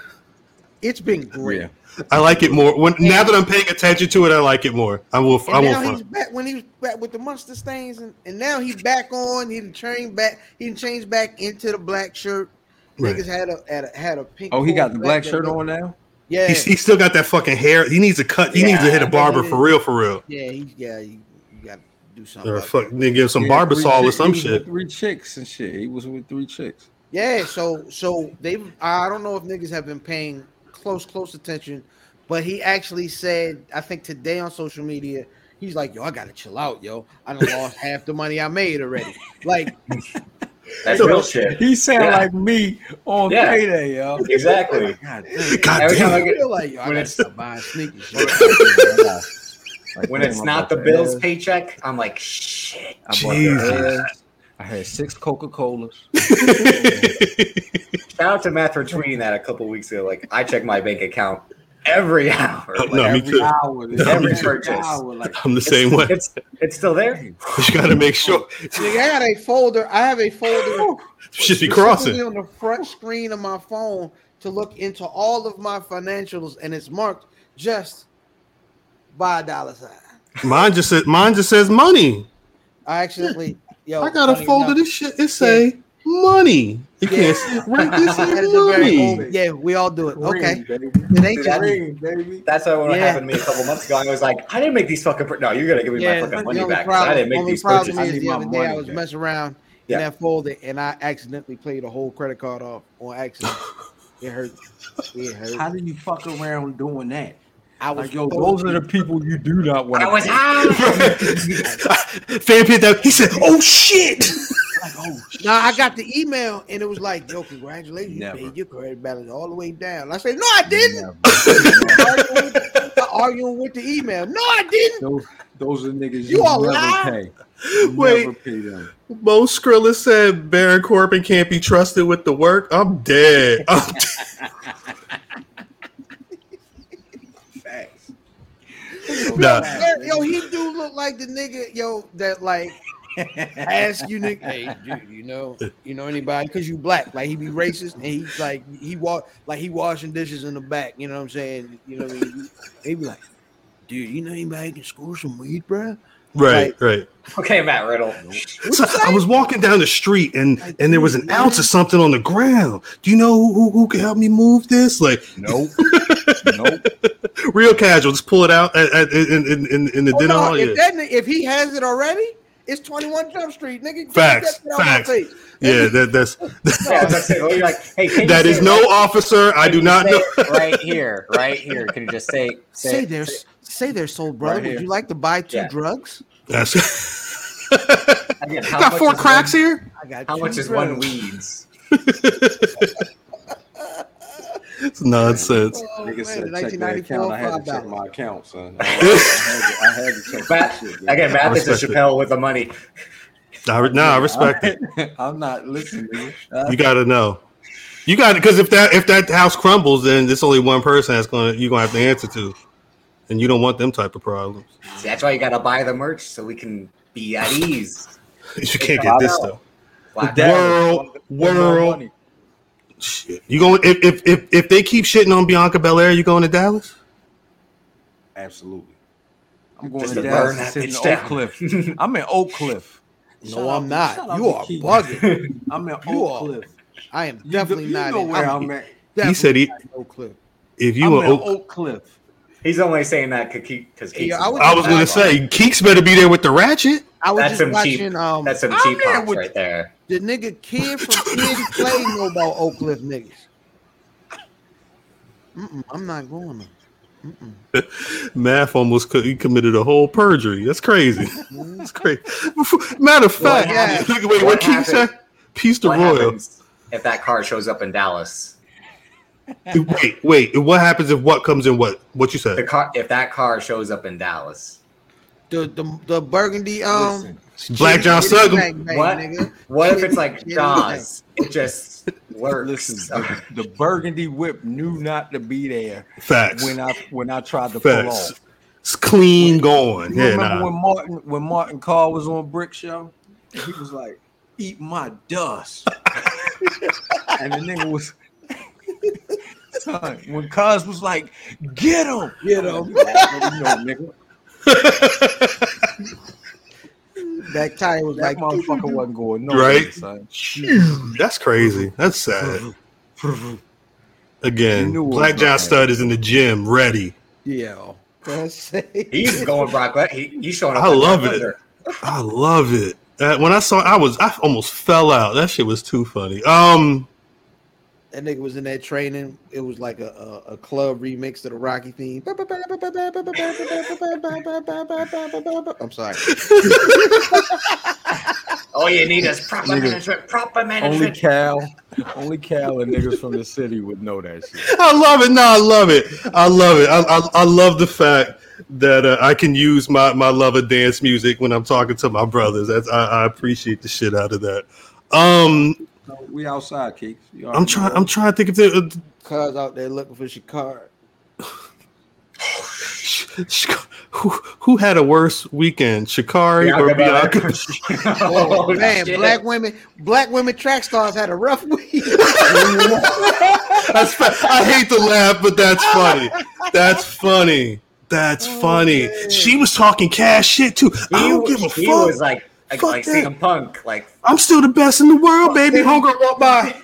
It's been great. Yeah. I like it more. When now that I'm paying attention to it, I like it more. I will. I will. now he's back when he was back with the mustard stains, and, and now he's back on. He didn't change back. He didn't change back into the black shirt. Right. Niggas had a, had a had a pink. Oh, he got the black that shirt on now. Yeah, He's, he still got that fucking hair. He needs to cut. He needs to hit a barber for real, for real. yeah, he, yeah. You, you got to do something. Or about fuck, then give some Yeah, barber saw or some he was with shit. Three chicks and shit. He was with three chicks. Yeah, so so they I don't know if niggas have been paying close close attention, but he actually said I think today on social media he's like, yo, I gotta chill out, yo. I done lost half the money I made already. Like, That's So- real shit. He sound Yeah. like me on Yeah. payday, yo. Exactly. Oh God damn. God Every time I damn. get- I feel like yo, I When gotta it's- buying sneakers. Like, When it's not the Bills ass, paycheck, I'm like, shit. I Jesus. I had six Coca Colas. Shout out to Matt for tweeting that a couple weeks ago. Like, I check my bank account every hour. Like, no, me every too. hour, Every every purchase. hour, like, I'm the same way. It's it's still there. You got to make sure. Nigga, I got a folder. I have a folder Should be crossing. on the front screen of my phone to look into all of my financials, and it's marked just by a dollar sign. Mine just says. Mine just says money. I accidentally, yo, I got a folder. enough- This shit. It say money. You can't see it right. This That is is money. yeah, we all do it. Okay, Green, baby. it ain't just Green, baby. That's what Yeah. happened to me a couple months ago. I was like, I didn't make these fucking. Pr- no, you're gonna give me yeah. my fucking money only back. 'cause I didn't make only these problem purchases. I is need the my other day I was back. messing around Yeah. in that folder and I accidentally played a whole credit card off on accident. it hurt. It hurt. How do you fuck around doing that? I was Like, yo, those are the people you do not want. I was high. Fan pit that. He said, "Oh shit." Like, oh, No, I got the email and it was like, "Yo, congratulations, you paid your credit balance all the way down." I said, "No, I didn't." never. arguing, with, arguing with the email. No, I didn't. those, those are niggas You you, all never lie? pay. You Wait. never pay them. Mo Skrilla said Baron Corbin can't be trusted with the work. I'm dead. I'm dead. Nah. Yo, yo, he do look like the nigga, yo, that like ask you nigga, hey, dude, you know, you know anybody because you black. Like he be racist and he's like he walk like he washing dishes in the back. You know what I'm saying? You know what I mean? He be like, dude, you know anybody can score some weed, bro? Right, right. okay, Matt Riddle. So I was walking down the street and and there was an ounce of something on the ground. Do you know who, who, who can help me move this? Like Nope. nope. real casual, just pull it out at, at, in, in, in, in the Oh, dinner no, hall. if Yeah, that if he has it already, it's 21 Jump Street, nigga. Facts, that shit out my facts. yeah that, that's Yeah, I was gonna say, well, you're like, hey, can you that say is it no right- officer. I do not know. right here, right here. Can you just say Say say, there, say there, soul brother. Right Would you like to buy two Yeah. drugs? That's Again, how Got much four cracks one, here. I got How two much is one friends. weeds? It's nonsense. Oh, Nigga man, said the check that account. I had to check my account, son. I had to, I had to check my shit. again, Matt is a respect it. Chappelle with the money. I, re- nah, I respect it. I'm not listening. nigga. Uh, you got to know. You got because if that if that house crumbles, then there's only one person that's gonna you're gonna have to answer to, and you don't want them type of problems. See, that's why you gotta buy the merch so we can be at ease. You can't get this stuff. Black Damn, World, want- want more world. Money. Shit. You going if, if if if they keep shitting on Bianca Belair, you going to Dallas? Absolutely. I'm going Just to to Dallas burn and that sit in bitch Oak. Cliff. I'm in Oak Cliff. No, Shout out I'm to- not. You are Keith. bugging. I'm in You Oak are. Cliff. I am You definitely know, you not. know in, where I'm I'm at. He said he not in Oak Cliff. if you I'm were in Oak, Oak Cliff. He's only saying that because Yeah, I was- I was gonna say Keeks better be there with the ratchet. I was That's just some watching. cheap. Um, That's some I'm cheap pops with- right there. the nigga kid from Kid Play know about Oak Cliff niggas. Mm-mm, I'm not going there. Math almost co- he committed a whole perjury. That's crazy. That's crazy. Matter of fact, happened- wait, wait, what what Keeks said? happened- Peace to Royal. if that car shows up in Dallas? Wait, wait. What happens if what comes in what? What you The said? car, if that car shows up in Dallas, The the the burgundy um Listen, Black John shitty Sugg. bang bang, What? nigga. what if it's like shitty Jaws? It just works. listen. The, the burgundy whip knew not to be there Facts. when I when I tried to pull off. It's clean going. You Yeah, remember nah. when Martin when Martin Carr was on Brick Show? He was like, "Eat my dust," and the nigga was. Son, when Cuz was like, "Get him, Get him. "You know, nigga." That tire was That like motherfucker wasn't going nowhere, Right? son. That's crazy. That's sad. Again, knew it was Black John. Stud is in the gym, ready. yeah. That's it. He's going Brock. Le- he, he's showing up. I love it. Lesnar. I love it. Uh, when I saw, I was, I almost fell out. That shit was too funny. Um, That nigga was in that training. It was like a, a, a club remix of the Rocky theme. I'm sorry. All you need is proper Nigga. management. Proper management. Only. Cal, only Cal and niggas from the city would know that shit. I love it. No, I love it. I love it. I, I, I love the fact that uh, I can use my, my love of dance music when I'm talking to my brothers. That's, I, I appreciate the shit out of that. Um, So we outside, Keeks. I'm trying. I'm trying to think if there, uh, Cuz out there looking for Shikar. sh- sh- who who had a worse weekend, Sha'Carri or Bianca Bianca? Oh, Oh, man, shit. black women, black women track stars had a rough week. That's I hate to laugh, but that's funny. That's funny. That's funny. man. She was talking cash shit too. I He, don't give a he fuck. was like, like, Fuck like that. CM Punk. Like, I'm still the best in the world, baby. Homegirl walk by.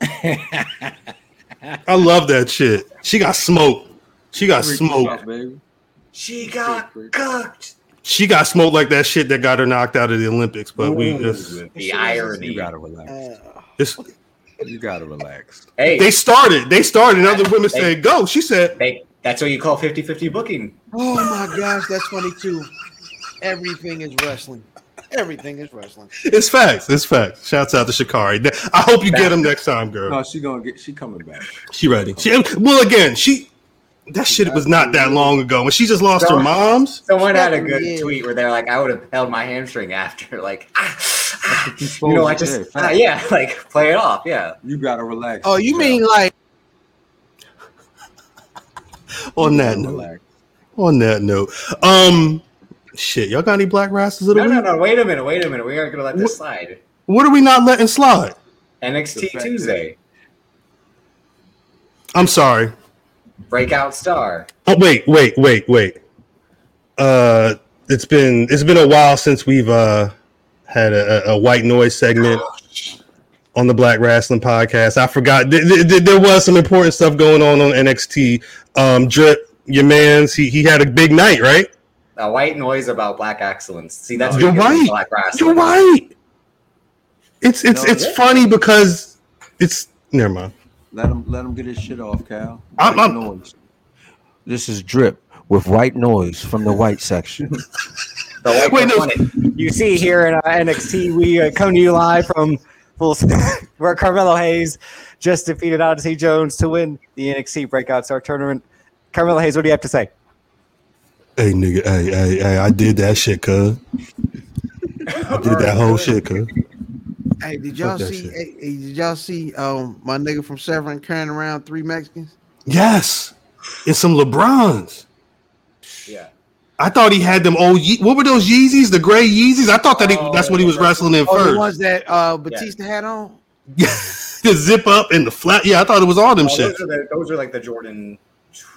I love that shit. She got smoked. She got Freak smoked. out, she got Freak. cooked. She got smoked like that shit that got her knocked out of the Olympics. But we, just it's, The You gotta relax. Uh, it's, You gotta relax. Hey, they started. They started. And other women They- said, "Go." She said, they, that's what you call 50-50 booking. oh my gosh, that's funny too. Everything is wrestling. Everything is wrestling. "It's facts. It's facts." Shouts out to Sha'Carri. I hope you get him next time, girl. No, she gonna get. She coming back. She ready. She, well, again, she that shit was not that long ago. When she just lost her So- moms. Someone had a good yeah. tweet where they're like, "I would have held my hamstring after." Like, ah, ah. you're know, I just, say, ah, yeah, like play it off. Yeah, You gotta relax. Oh, you Yeah. mean like On that note, relax. on that note, um, shit, y'all got any black rascals of the no, week? no, no. Wait a minute. Wait a minute. We aren't gonna let this slide. What are we not letting slide? NXT Tuesday, I'm sorry. breakout star. Oh wait, wait, wait, wait. Uh, it's been it's been a while since we've uh had a, a white noise segment on the Black Rasslin' Podcast. I forgot th- th- th- there was some important stuff going on on NXT. Um, Drip, your man's he he had a big night, right? A white noise about black excellence. See, that's You're what you get with right. Black Rasslin'. You're right. It's it's No, it's yeah. funny because it's never mind. Let him let him get his shit off, Cal. I'm- White I'm- noise. This is drip with white noise from the white section. The white Wait, no. You see here in uh, NXT, we uh, come to you live from full where Carmelo Hayes just defeated Odyssey Jones to win the NXT Breakout Star Tournament. Carmelo Hayes, what do you have to say? Hey nigga, hey, hey, hey, I did that shit, cuz. I did that whole shit, cuz. Hey, did y'all that see? shit. Hey, hey, did y'all see? Um, my nigga from Severn carrying around three Mexicans. Yes. And some LeBrons. Yeah. I thought he had them old Ye- what were those Yeezys? The gray Yeezys? I thought that he, Oh, that's what he was wrestling in Oh, the first. ones that uh Batista had on. the zip up and the flat. Yeah, I thought it was all them Oh, shit. those, are the, those are like the Jordan.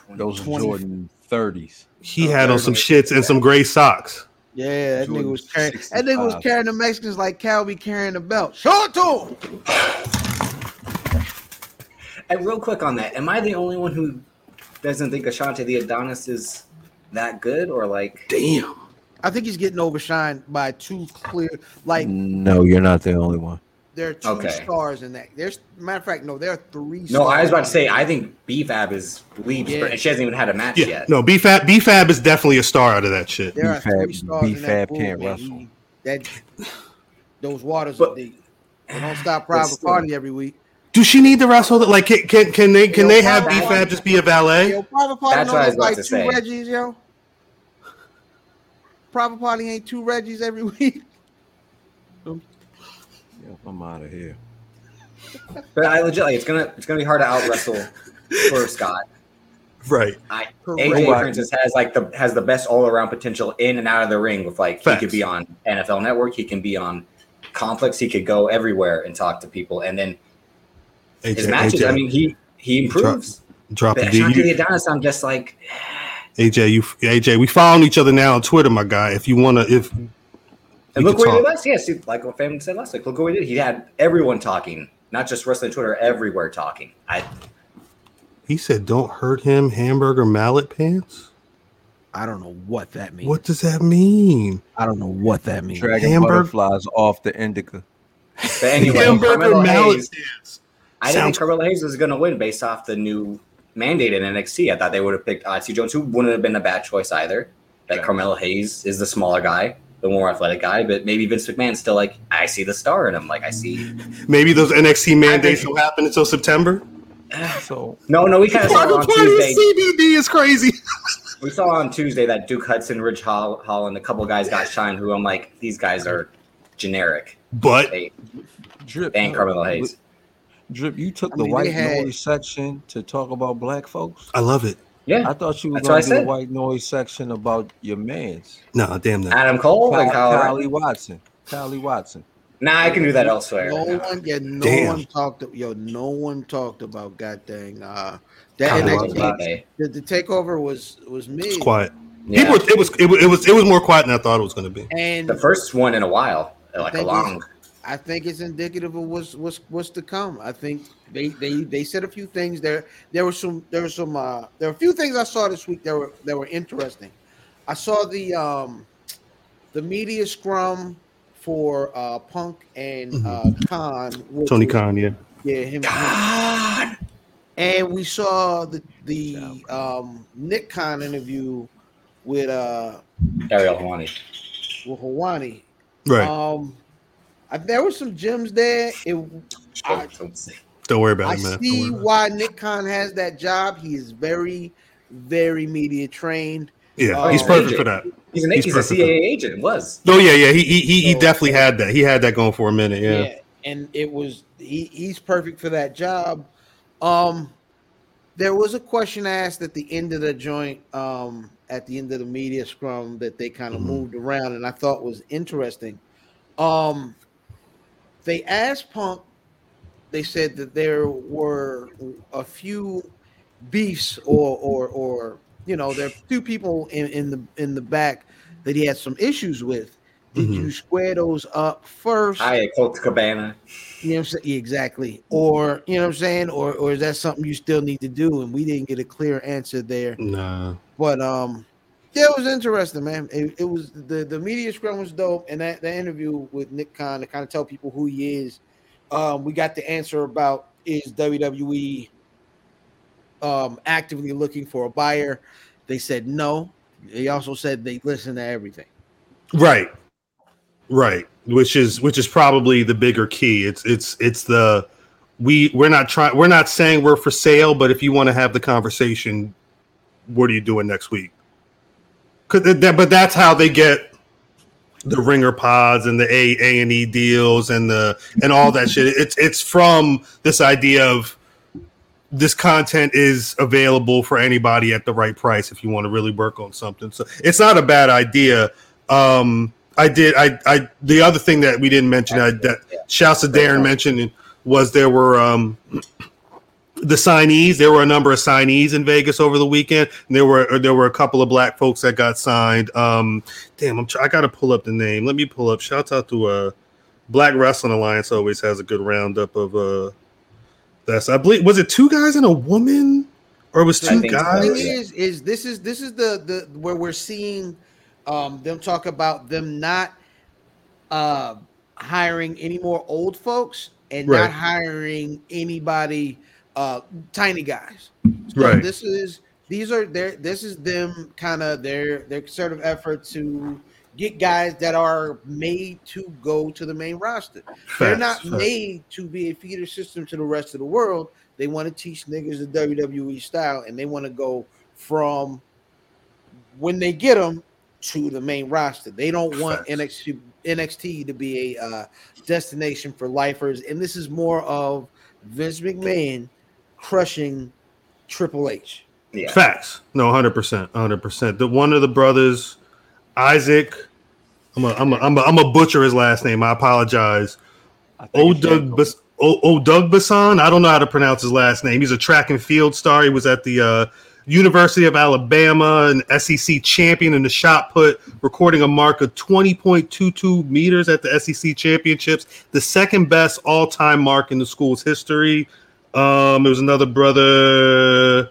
20. Those are 20. Jordan 30s. He oh, had on some shits and some gray socks. Yeah, that nigga was carrying. That nigga was carrying the Mexicans like Calby carrying the belt. Show it to him. And real quick on that, am I the only one who doesn't think Ashante Thee Adonis is that good, or like? Damn. I think he's getting overshined by two clear. Like No, you're not the only one. There are two Okay. stars in that. There's matter of fact, no, there are three. No, I was about to say I think B-Fab is leaps, Yeah. and she hasn't even had a match Yeah, yet. no, B-Fab B-Fab is definitely a star out of that shit. There are three B-Fab- in that pool, can't wrestle. That those waters But- are deep. They don't stop private party every week. Do she need to wrestle? That like can can, can they can Yo, they have Private B-Fab just be a valet? Yo, private party That's don't what I was about like to two say. Reggies, yo. Private party ain't two Reggies every week. Yeah, I'm out of here. But I legit like it's gonna it's gonna be hard to out wrestle for Scott. Right. I AJ for instance has like the has the best all around potential in and out of the ring with like Facts. he could be on NFL Network, he can be on Complex, he could go everywhere and talk to people, and then his matches. AJ, I mean, he he improves. drop But the Ashante the D. Adonis, I'm just like AJ, you AJ, we following each other now on Twitter, my guy. If you wanna if we And look could what he did last. Yes, he- like what Fam said last week. Look what he did. He had everyone talking, not just wrestling Twitter, everywhere talking. I He said, "Don't hurt him." Hamburger mallet pants. I don't know what that means. What does that mean? I don't know what that means. Dragging Hamburg- butterflies off the indica. but anyway, Hamburger mallet Hayes. pants. I didn't think Sounds- Carmelo Hayes was going to win based off the new mandate in NXT. I thought they would have picked Odyssey Jones, who wouldn't have been a bad choice either. Like Carmelo Hayes is the smaller guy, the more athletic guy, but maybe Vince McMahon's still like, I see the star in him. Like I see. Maybe those NXT mandates think- will happen until September. So No, no, we kind of saw Marco on Tuesday. CBD is crazy. We saw on Tuesday that Duke Hudson, Ridge Hall, Holland, a couple guys got shined. Who I'm like, these guys are generic. But They drip they ain't uh, Carmelo Hayes. Drip, you took I the mean, they white had- noise section to talk about black folks. I love it. Yeah, I thought you were That's going to do the white noise section about your man's No, damn that. Adam Cole and Kyle, Kyle. Kylie Watson. Kylie Watson. Nah, I can do that elsewhere. No one, yeah, no Damn. one talked. Yo, no one talked about god dang. Uh, that Kyle Kyle Watson. NXT, Watson. the, the takeover was was me. It's quiet. Yeah. People, it was, it was, it was, it was more quiet than I thought it was going to be. and the first one in a while, like a long. you. Long. I think it's indicative of what's what's what's to come. I think they they they said a few things there. There were some there were some uh there were a few things I saw this week that were that were interesting. I saw the um the media scrum for uh Punk and uh Khan which Tony was- Khan, yeah. yeah him, him and we saw the the um Nick Khan interview with uh Ariel Helwani. with Helwani. Right. Um, I, there were some gems there. It, I, Don't worry about I it, man. Don't see worry why Nick Khan has that job. He is very, very media trained. Yeah, Oh, he's perfect AJ. for that. He's an He's he's, a perfect. CAA agent. Was Oh yeah, yeah. He he he, he So- definitely had that. He had that going for a minute. Yeah. and it was he, he's perfect for that job. Um, there was a question asked at the end of the joint, um, at the end of the media scrum that they kind of Mhm. moved around, and I thought was interesting. Um, they asked Punk. They said that there were a few beefs, or or or you know, there are two people in, in the in the back that he had some issues with. Did Mhm. you square those up first? I Colt Cabana. You know what I'm saying? Exactly. Or you know what I'm saying? Or or is that something you still need to do? And we didn't get a clear answer there. Nah. But um yeah, it was interesting, man. It, it was the, the media scrum was dope, and that, that interview with Nick Khan to kind of tell people who he is. Um, we got the answer about is WWE um actively looking for a buyer. They said no. They also said they listen to everything. Right. Right. Which is which is probably the bigger key. It's it's it's the we we're not trying we're not saying we're for sale, but if you want to have the conversation, what are you doing next week? Cause that, but that's how they get the ringer pods and the A A and E deals and the and all that shit. It's it's from this idea of this content is available for anybody at the right price if you want to really work on something. So it's not a bad idea. Um, I did. I. I. The other thing that we didn't mention I, that shouts to Darren mentioned was there were um, the signees. There were a number of signees in Vegas over the weekend. And there were there were a couple of black folks that got signed. Um, damn, I'm. Try, I got to pull up the name. Let me pull up. Shouts out to uh, Black Wrestling Alliance. Always has a good roundup of uh, that's. I believe was it two guys and a woman, or it was two think so, guys. is, is this is this is the the where we're seeing um them talk about them not uh hiring any more old folks and Right. not hiring anybody uh tiny guys. So Right. this is these are their this is them kind of their their sort of effort to get guys that are made to go to the main roster. They're not facts. made to be a feeder system to the rest of the world. They want to teach niggas the WWE style, and they want to go from when they get them to the main roster. They don't want Facts. NXT NXT to be a uh, destination for lifers, and this is more of Vince McMahon crushing Triple H. Yeah. Facts. No, hundred percent, hundred percent. The one of the brothers, Isaac. I'm a, I'm a, I'm a, I'm a butcher his last name. I apologize. I Oh, Doug, Jacob. Bas- oh, oh, Doug Bassan. I don't know how to pronounce his last name. He's a track and field star. He was at the uh, University of Alabama, an SEC champion in the shot put, recording a mark of 20.22 meters at the SEC championships, the second best all time mark in the school's history. Um, it was another brother,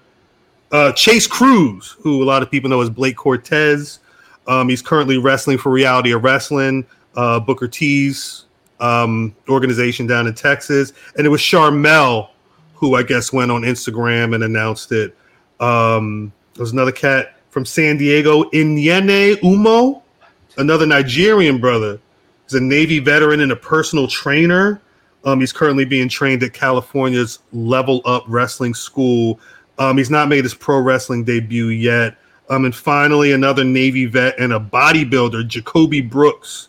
uh, Chase Cruz, who a lot of people know as Blake Cortez. Um, he's currently wrestling for Reality of Wrestling, uh, Booker T's um, organization down in Texas. And it was Charmel who I guess went on Instagram and announced it. Um, there was another cat from San Diego, Inyene Umo, another Nigerian brother. He's a Navy veteran and a personal trainer. Um, he's currently being trained at California's Level Up Wrestling School. Um, he's not made his pro wrestling debut yet. Um, and finally, another Navy vet and a bodybuilder, Jacoby Brooks.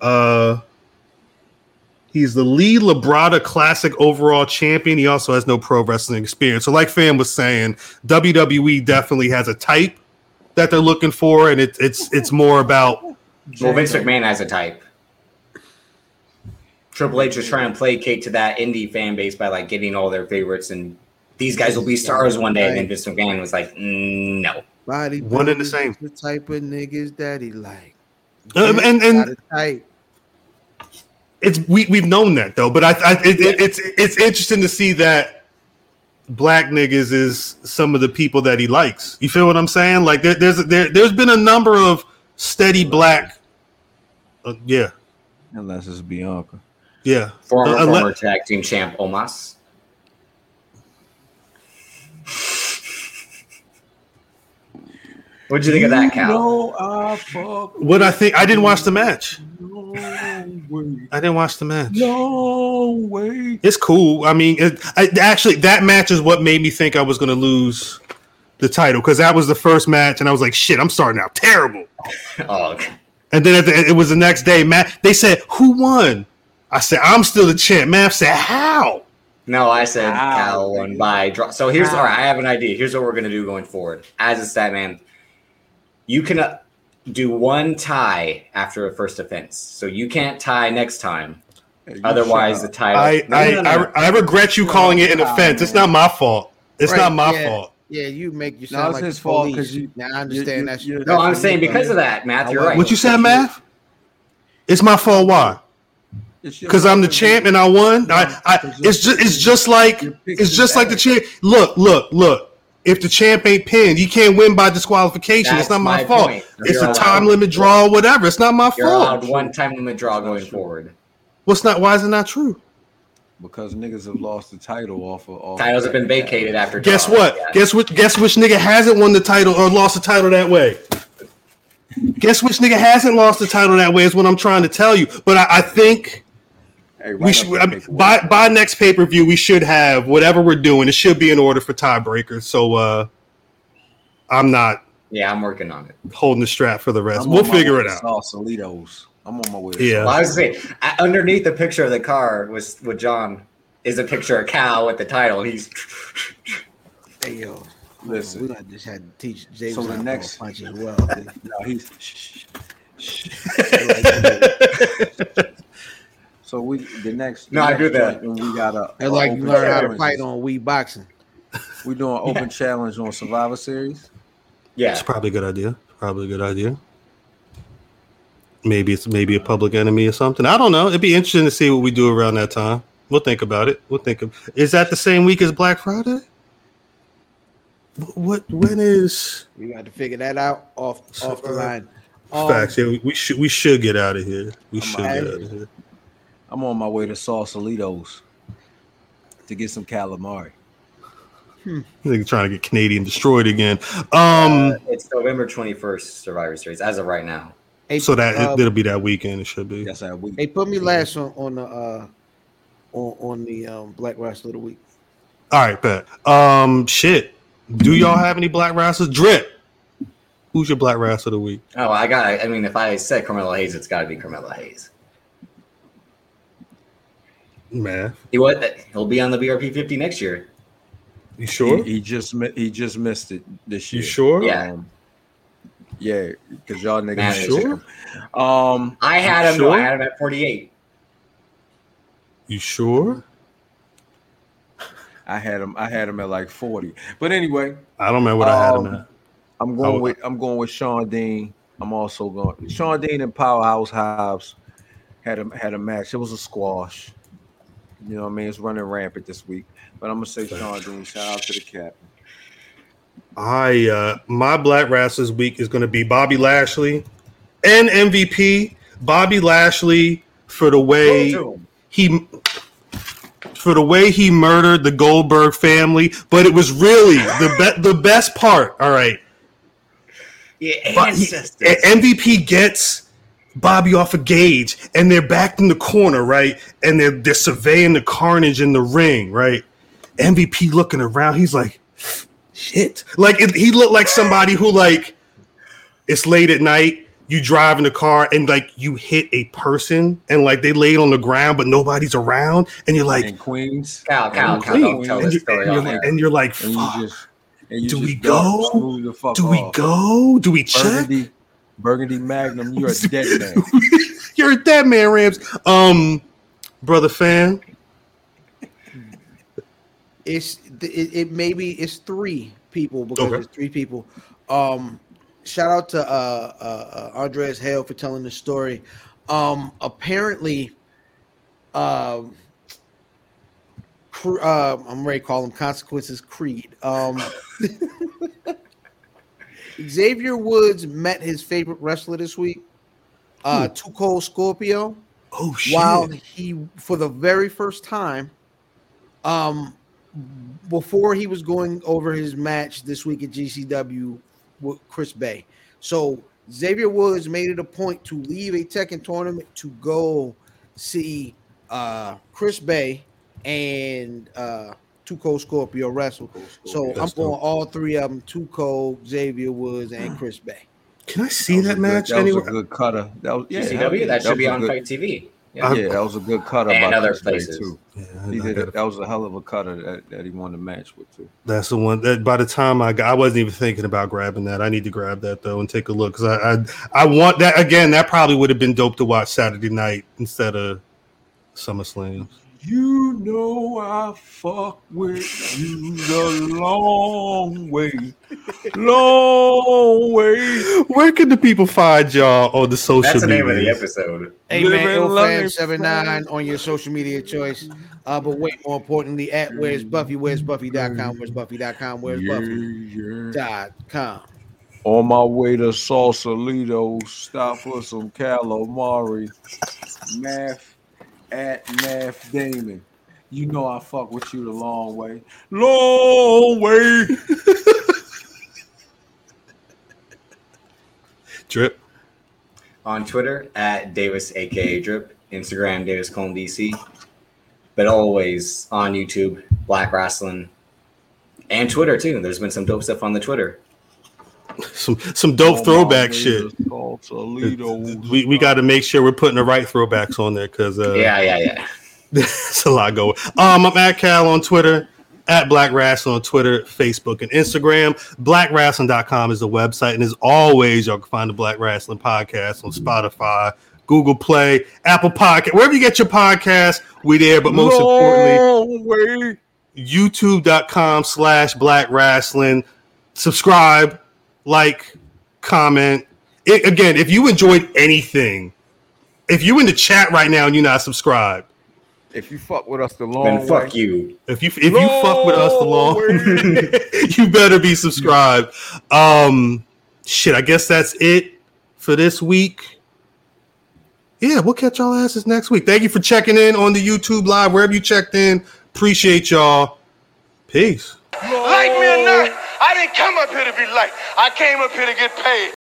Uh, he's the Lee Labrada Classic overall champion. He also has no pro wrestling experience. So, like Fan was saying, WWE definitely has a type that they're looking for, and it, it's it's more about Well, Vince McMahon has a type. Triple H was trying to placate to that indie fan base by like getting all their favorites, and these guys will be stars one day. And then Vince McMahon was like, mm, "No, Body One and the same. The type of niggas that he like. Um, and- and- Got type. it's we we've known that though, but I, I it, it, it's it's interesting to see that black niggas is some of the people that he likes. You feel what I'm saying? Like there, there's there there's been a number of steady black. Uh, yeah, Unless it's Bianca. Yeah. former Uh, unle- former tag team champ Omos." What'd you think of that, Cal? No, I fuck. What I think I didn't watch the match. No way. I didn't watch the match. No way. It's cool. I mean, it, I, actually, that match is what made me think I was going to lose the title because that was the first match, and I was like, "Shit, I'm starting out terrible." Oh, okay. And then at the, it was the next day. Matt, they said, "Who won?" I said, "I'm still the champ." Matt said, "How?" No, I said Wow. Cal won by draw. So here's Wow. all right. I have an idea. Here's what we're gonna do going forward. As a stat man, you can uh, do one tie after a first offense. So you can't tie next time. Hey, Otherwise, the tie. I No, I, no, no, no. I I regret you calling it an Nah, offense. It's not my fault. It's Right, not my yeah. fault. Yeah, you make you No, sound it's like his fault because you- Now I understand you- that. you- shit. no, I'm saying because of that, Math. You're right. What you said, Math? It's my fault. Why? It's your Because I'm the fault, champ and I won. I, I, it's just it's just like it's just like the champ. Look, look, look. If the champ ain't pinned, you can't win by disqualification. That's it's not my, my fault. point. It's You're a time limit draw, whatever. It's not my You're fault. allowed one time limit draw That's going forward. What's not? Why is it not true? Because niggas have lost the title off of off Titles have been vacated after. Guess draws, what? yeah. Guess which? Guess which nigga hasn't won the title or lost the title that way? Guess which nigga hasn't lost the title that way is what I'm trying to tell you. But I, I think Hey, we should I mean, by by next pay per view we should have whatever we're doing. It should be in order for tiebreakers. So uh I'm not Yeah, I'm working on it. holding the strap for the rest. I'm we'll figure it out. Sausalitos. I'm on my way. Yeah. Well, I was gonna say uh, underneath the picture of the car was with John is a picture of Cal with the title. He's Hey yo, Listen. we just had to teach James So the next- punch as well. No, he's. so we the next. No, I next do that. joint, And we got a. It's like you open learn how to fight on Wii boxing. We doing open challenge on Survivor Series. yeah. It's probably a good idea. Probably a good idea. Maybe it's maybe a public enemy or something. I don't know. It'd be interesting to see what we do around that time. We'll think about it. We'll think of. Is that the same week as Black Friday? What? When is? We got to figure that out off off the line. Um, Facts. Yeah, we, we should we should get out of here. We I'm should get out of here. I'm on my way to Sausalitos to get some calamari. They're trying to get Canadian destroyed again. Um. It's November 21st Survivor Series as of right now. Hey, So that uh, it'll be that weekend. It should be. That's how we. hey, put me last on on the uh on, on the um, Black Wrestler of the Week. All right, bet. Um. Shit. Do y'all have any black wrestlers? Drip. Who's your black wrestler of the week? Oh, I got. I mean, if I said Carmelo Hayes, it's got to be Carmelo Hayes. Man, He was. He'll be on the BRP 50 next year. you sure? He, he just he just missed it this year. You sure? Yeah. Um, yeah, because y'all niggas Man, sure? him. Um, I had him. Sure? No, I had him at 48. You sure? I had him. I had him at like forty. But anyway, I don't remember what I had him Um, at. I'm going Oh. with I'm going with Shawn Dean. I'm also going Shawn Dean and Powerhouse Hobbs had a had a match. It was a squash. You know what I mean? It's running rampant this week. But I'm gonna say Shawn Dean. Shout out to the captain. I uh my black wrestlers week is going to be Bobby Lashley and MVP Bobby Lashley for the way Go to him. he for the way he murdered the Goldberg family, but it was really the be- the best part. All right, Yeah, But he- ancestors. MVP gets Bobby off a gauge, and they're back in the corner, right? And they're they're surveying the carnage in the ring, right? MVP looking around, he's like, "Shit!" Like it, he looked like somebody who like it's late at night. You drive in the car and like you hit a person and like they laid on the ground, but nobody's around, and you're like, and Queens. Cal, Cal, Cal, Queens, tell and, this you, story and, you're, air. and you're like, And you just you Do we go? fuck Do we off. go? Do we check? Burgundy, Burgundy Magnum, you're a dead man. You're a dead man, Rams. Um, brother fan. It's it, it maybe it's three people because Okay. it's three people. Um, shout out to uh, uh, uh Andreas Hale for telling the story. Um, apparently, um, uh, I'm ready to call him Consequences Creed. Um, Xavier Woods met his favorite wrestler this week, uh, Cold Scorpio Oh shit! while he for the very first time um before he was going over his match this week at GCW with Chris Bey. So Xavier Woods made it a point to leave a Tekken tournament to go see uh Chris Bey and uh 2 Cold Scorpio wrestle. So I'm going dope. all three of them: Tuco, Xavier Woods, and Chris Bey. Can I see was that, a good- match that was a good cutter. That was yeah, GCW, that should be on good- FITE TV. I'm- Yeah, that was a good cutter And by other Chris Bey, places. too. Yeah, He did gotta- That was a hell of a cutter that, that he won the match with too. That's the one that by the time I got, I wasn't even thinking about grabbing that. I need to grab that though and take a look because I, I I want that again. That probably would have been dope to watch Saturday night instead of SummerSlam. You know I fuck with you the long way, long way. Where can the people find y'all on the social That's the name of the media? episode. Hey Living man, life IlFan79 on your social media choice. Uh, but wait, more importantly, at where's Buffy, where's Buffy.com, where's Buffy.com, where's Yeah, Buffy.com. yeah. On my way to Sausalito, stop for some calamari. Math at Math Damon. You know I fuck with you the long way. Long way. Drip. on Twitter at Davis, aka Drip, Instagram Davis Cone DC, but always on YouTube, Black Rasslin', and Twitter too. There's been some dope stuff on the Twitter. Some some dope Oh, throwback shit. Toledo. We we got to make sure we're putting the right throwbacks on there because uh, Yeah, yeah, yeah. There's a lot going. Um, I'm at Cal on Twitter, at Black Rasslin' on Twitter, Facebook, and Instagram. BlackRasslin.com is the website. And as always, y'all can find the Black Rasslin' Podcast on Spotify, Google Play, Apple Podcast, wherever you get your podcast, we there. But most importantly, way. youtube.com slash black rasslin subscribe like comment. It, again if you enjoyed anything if you in the chat right now and you're not subscribed If you fuck with us the long Then way, fuck you. if you if you fuck with us the long you better be subscribed. Um shit i guess that's it for this week. Yeah we'll catch y'all asses next week. Thank you for checking in on the youtube live wherever you checked in. Appreciate y'all. Peace. Like me or not, I didn't come up here to be liked. I came up here to get paid.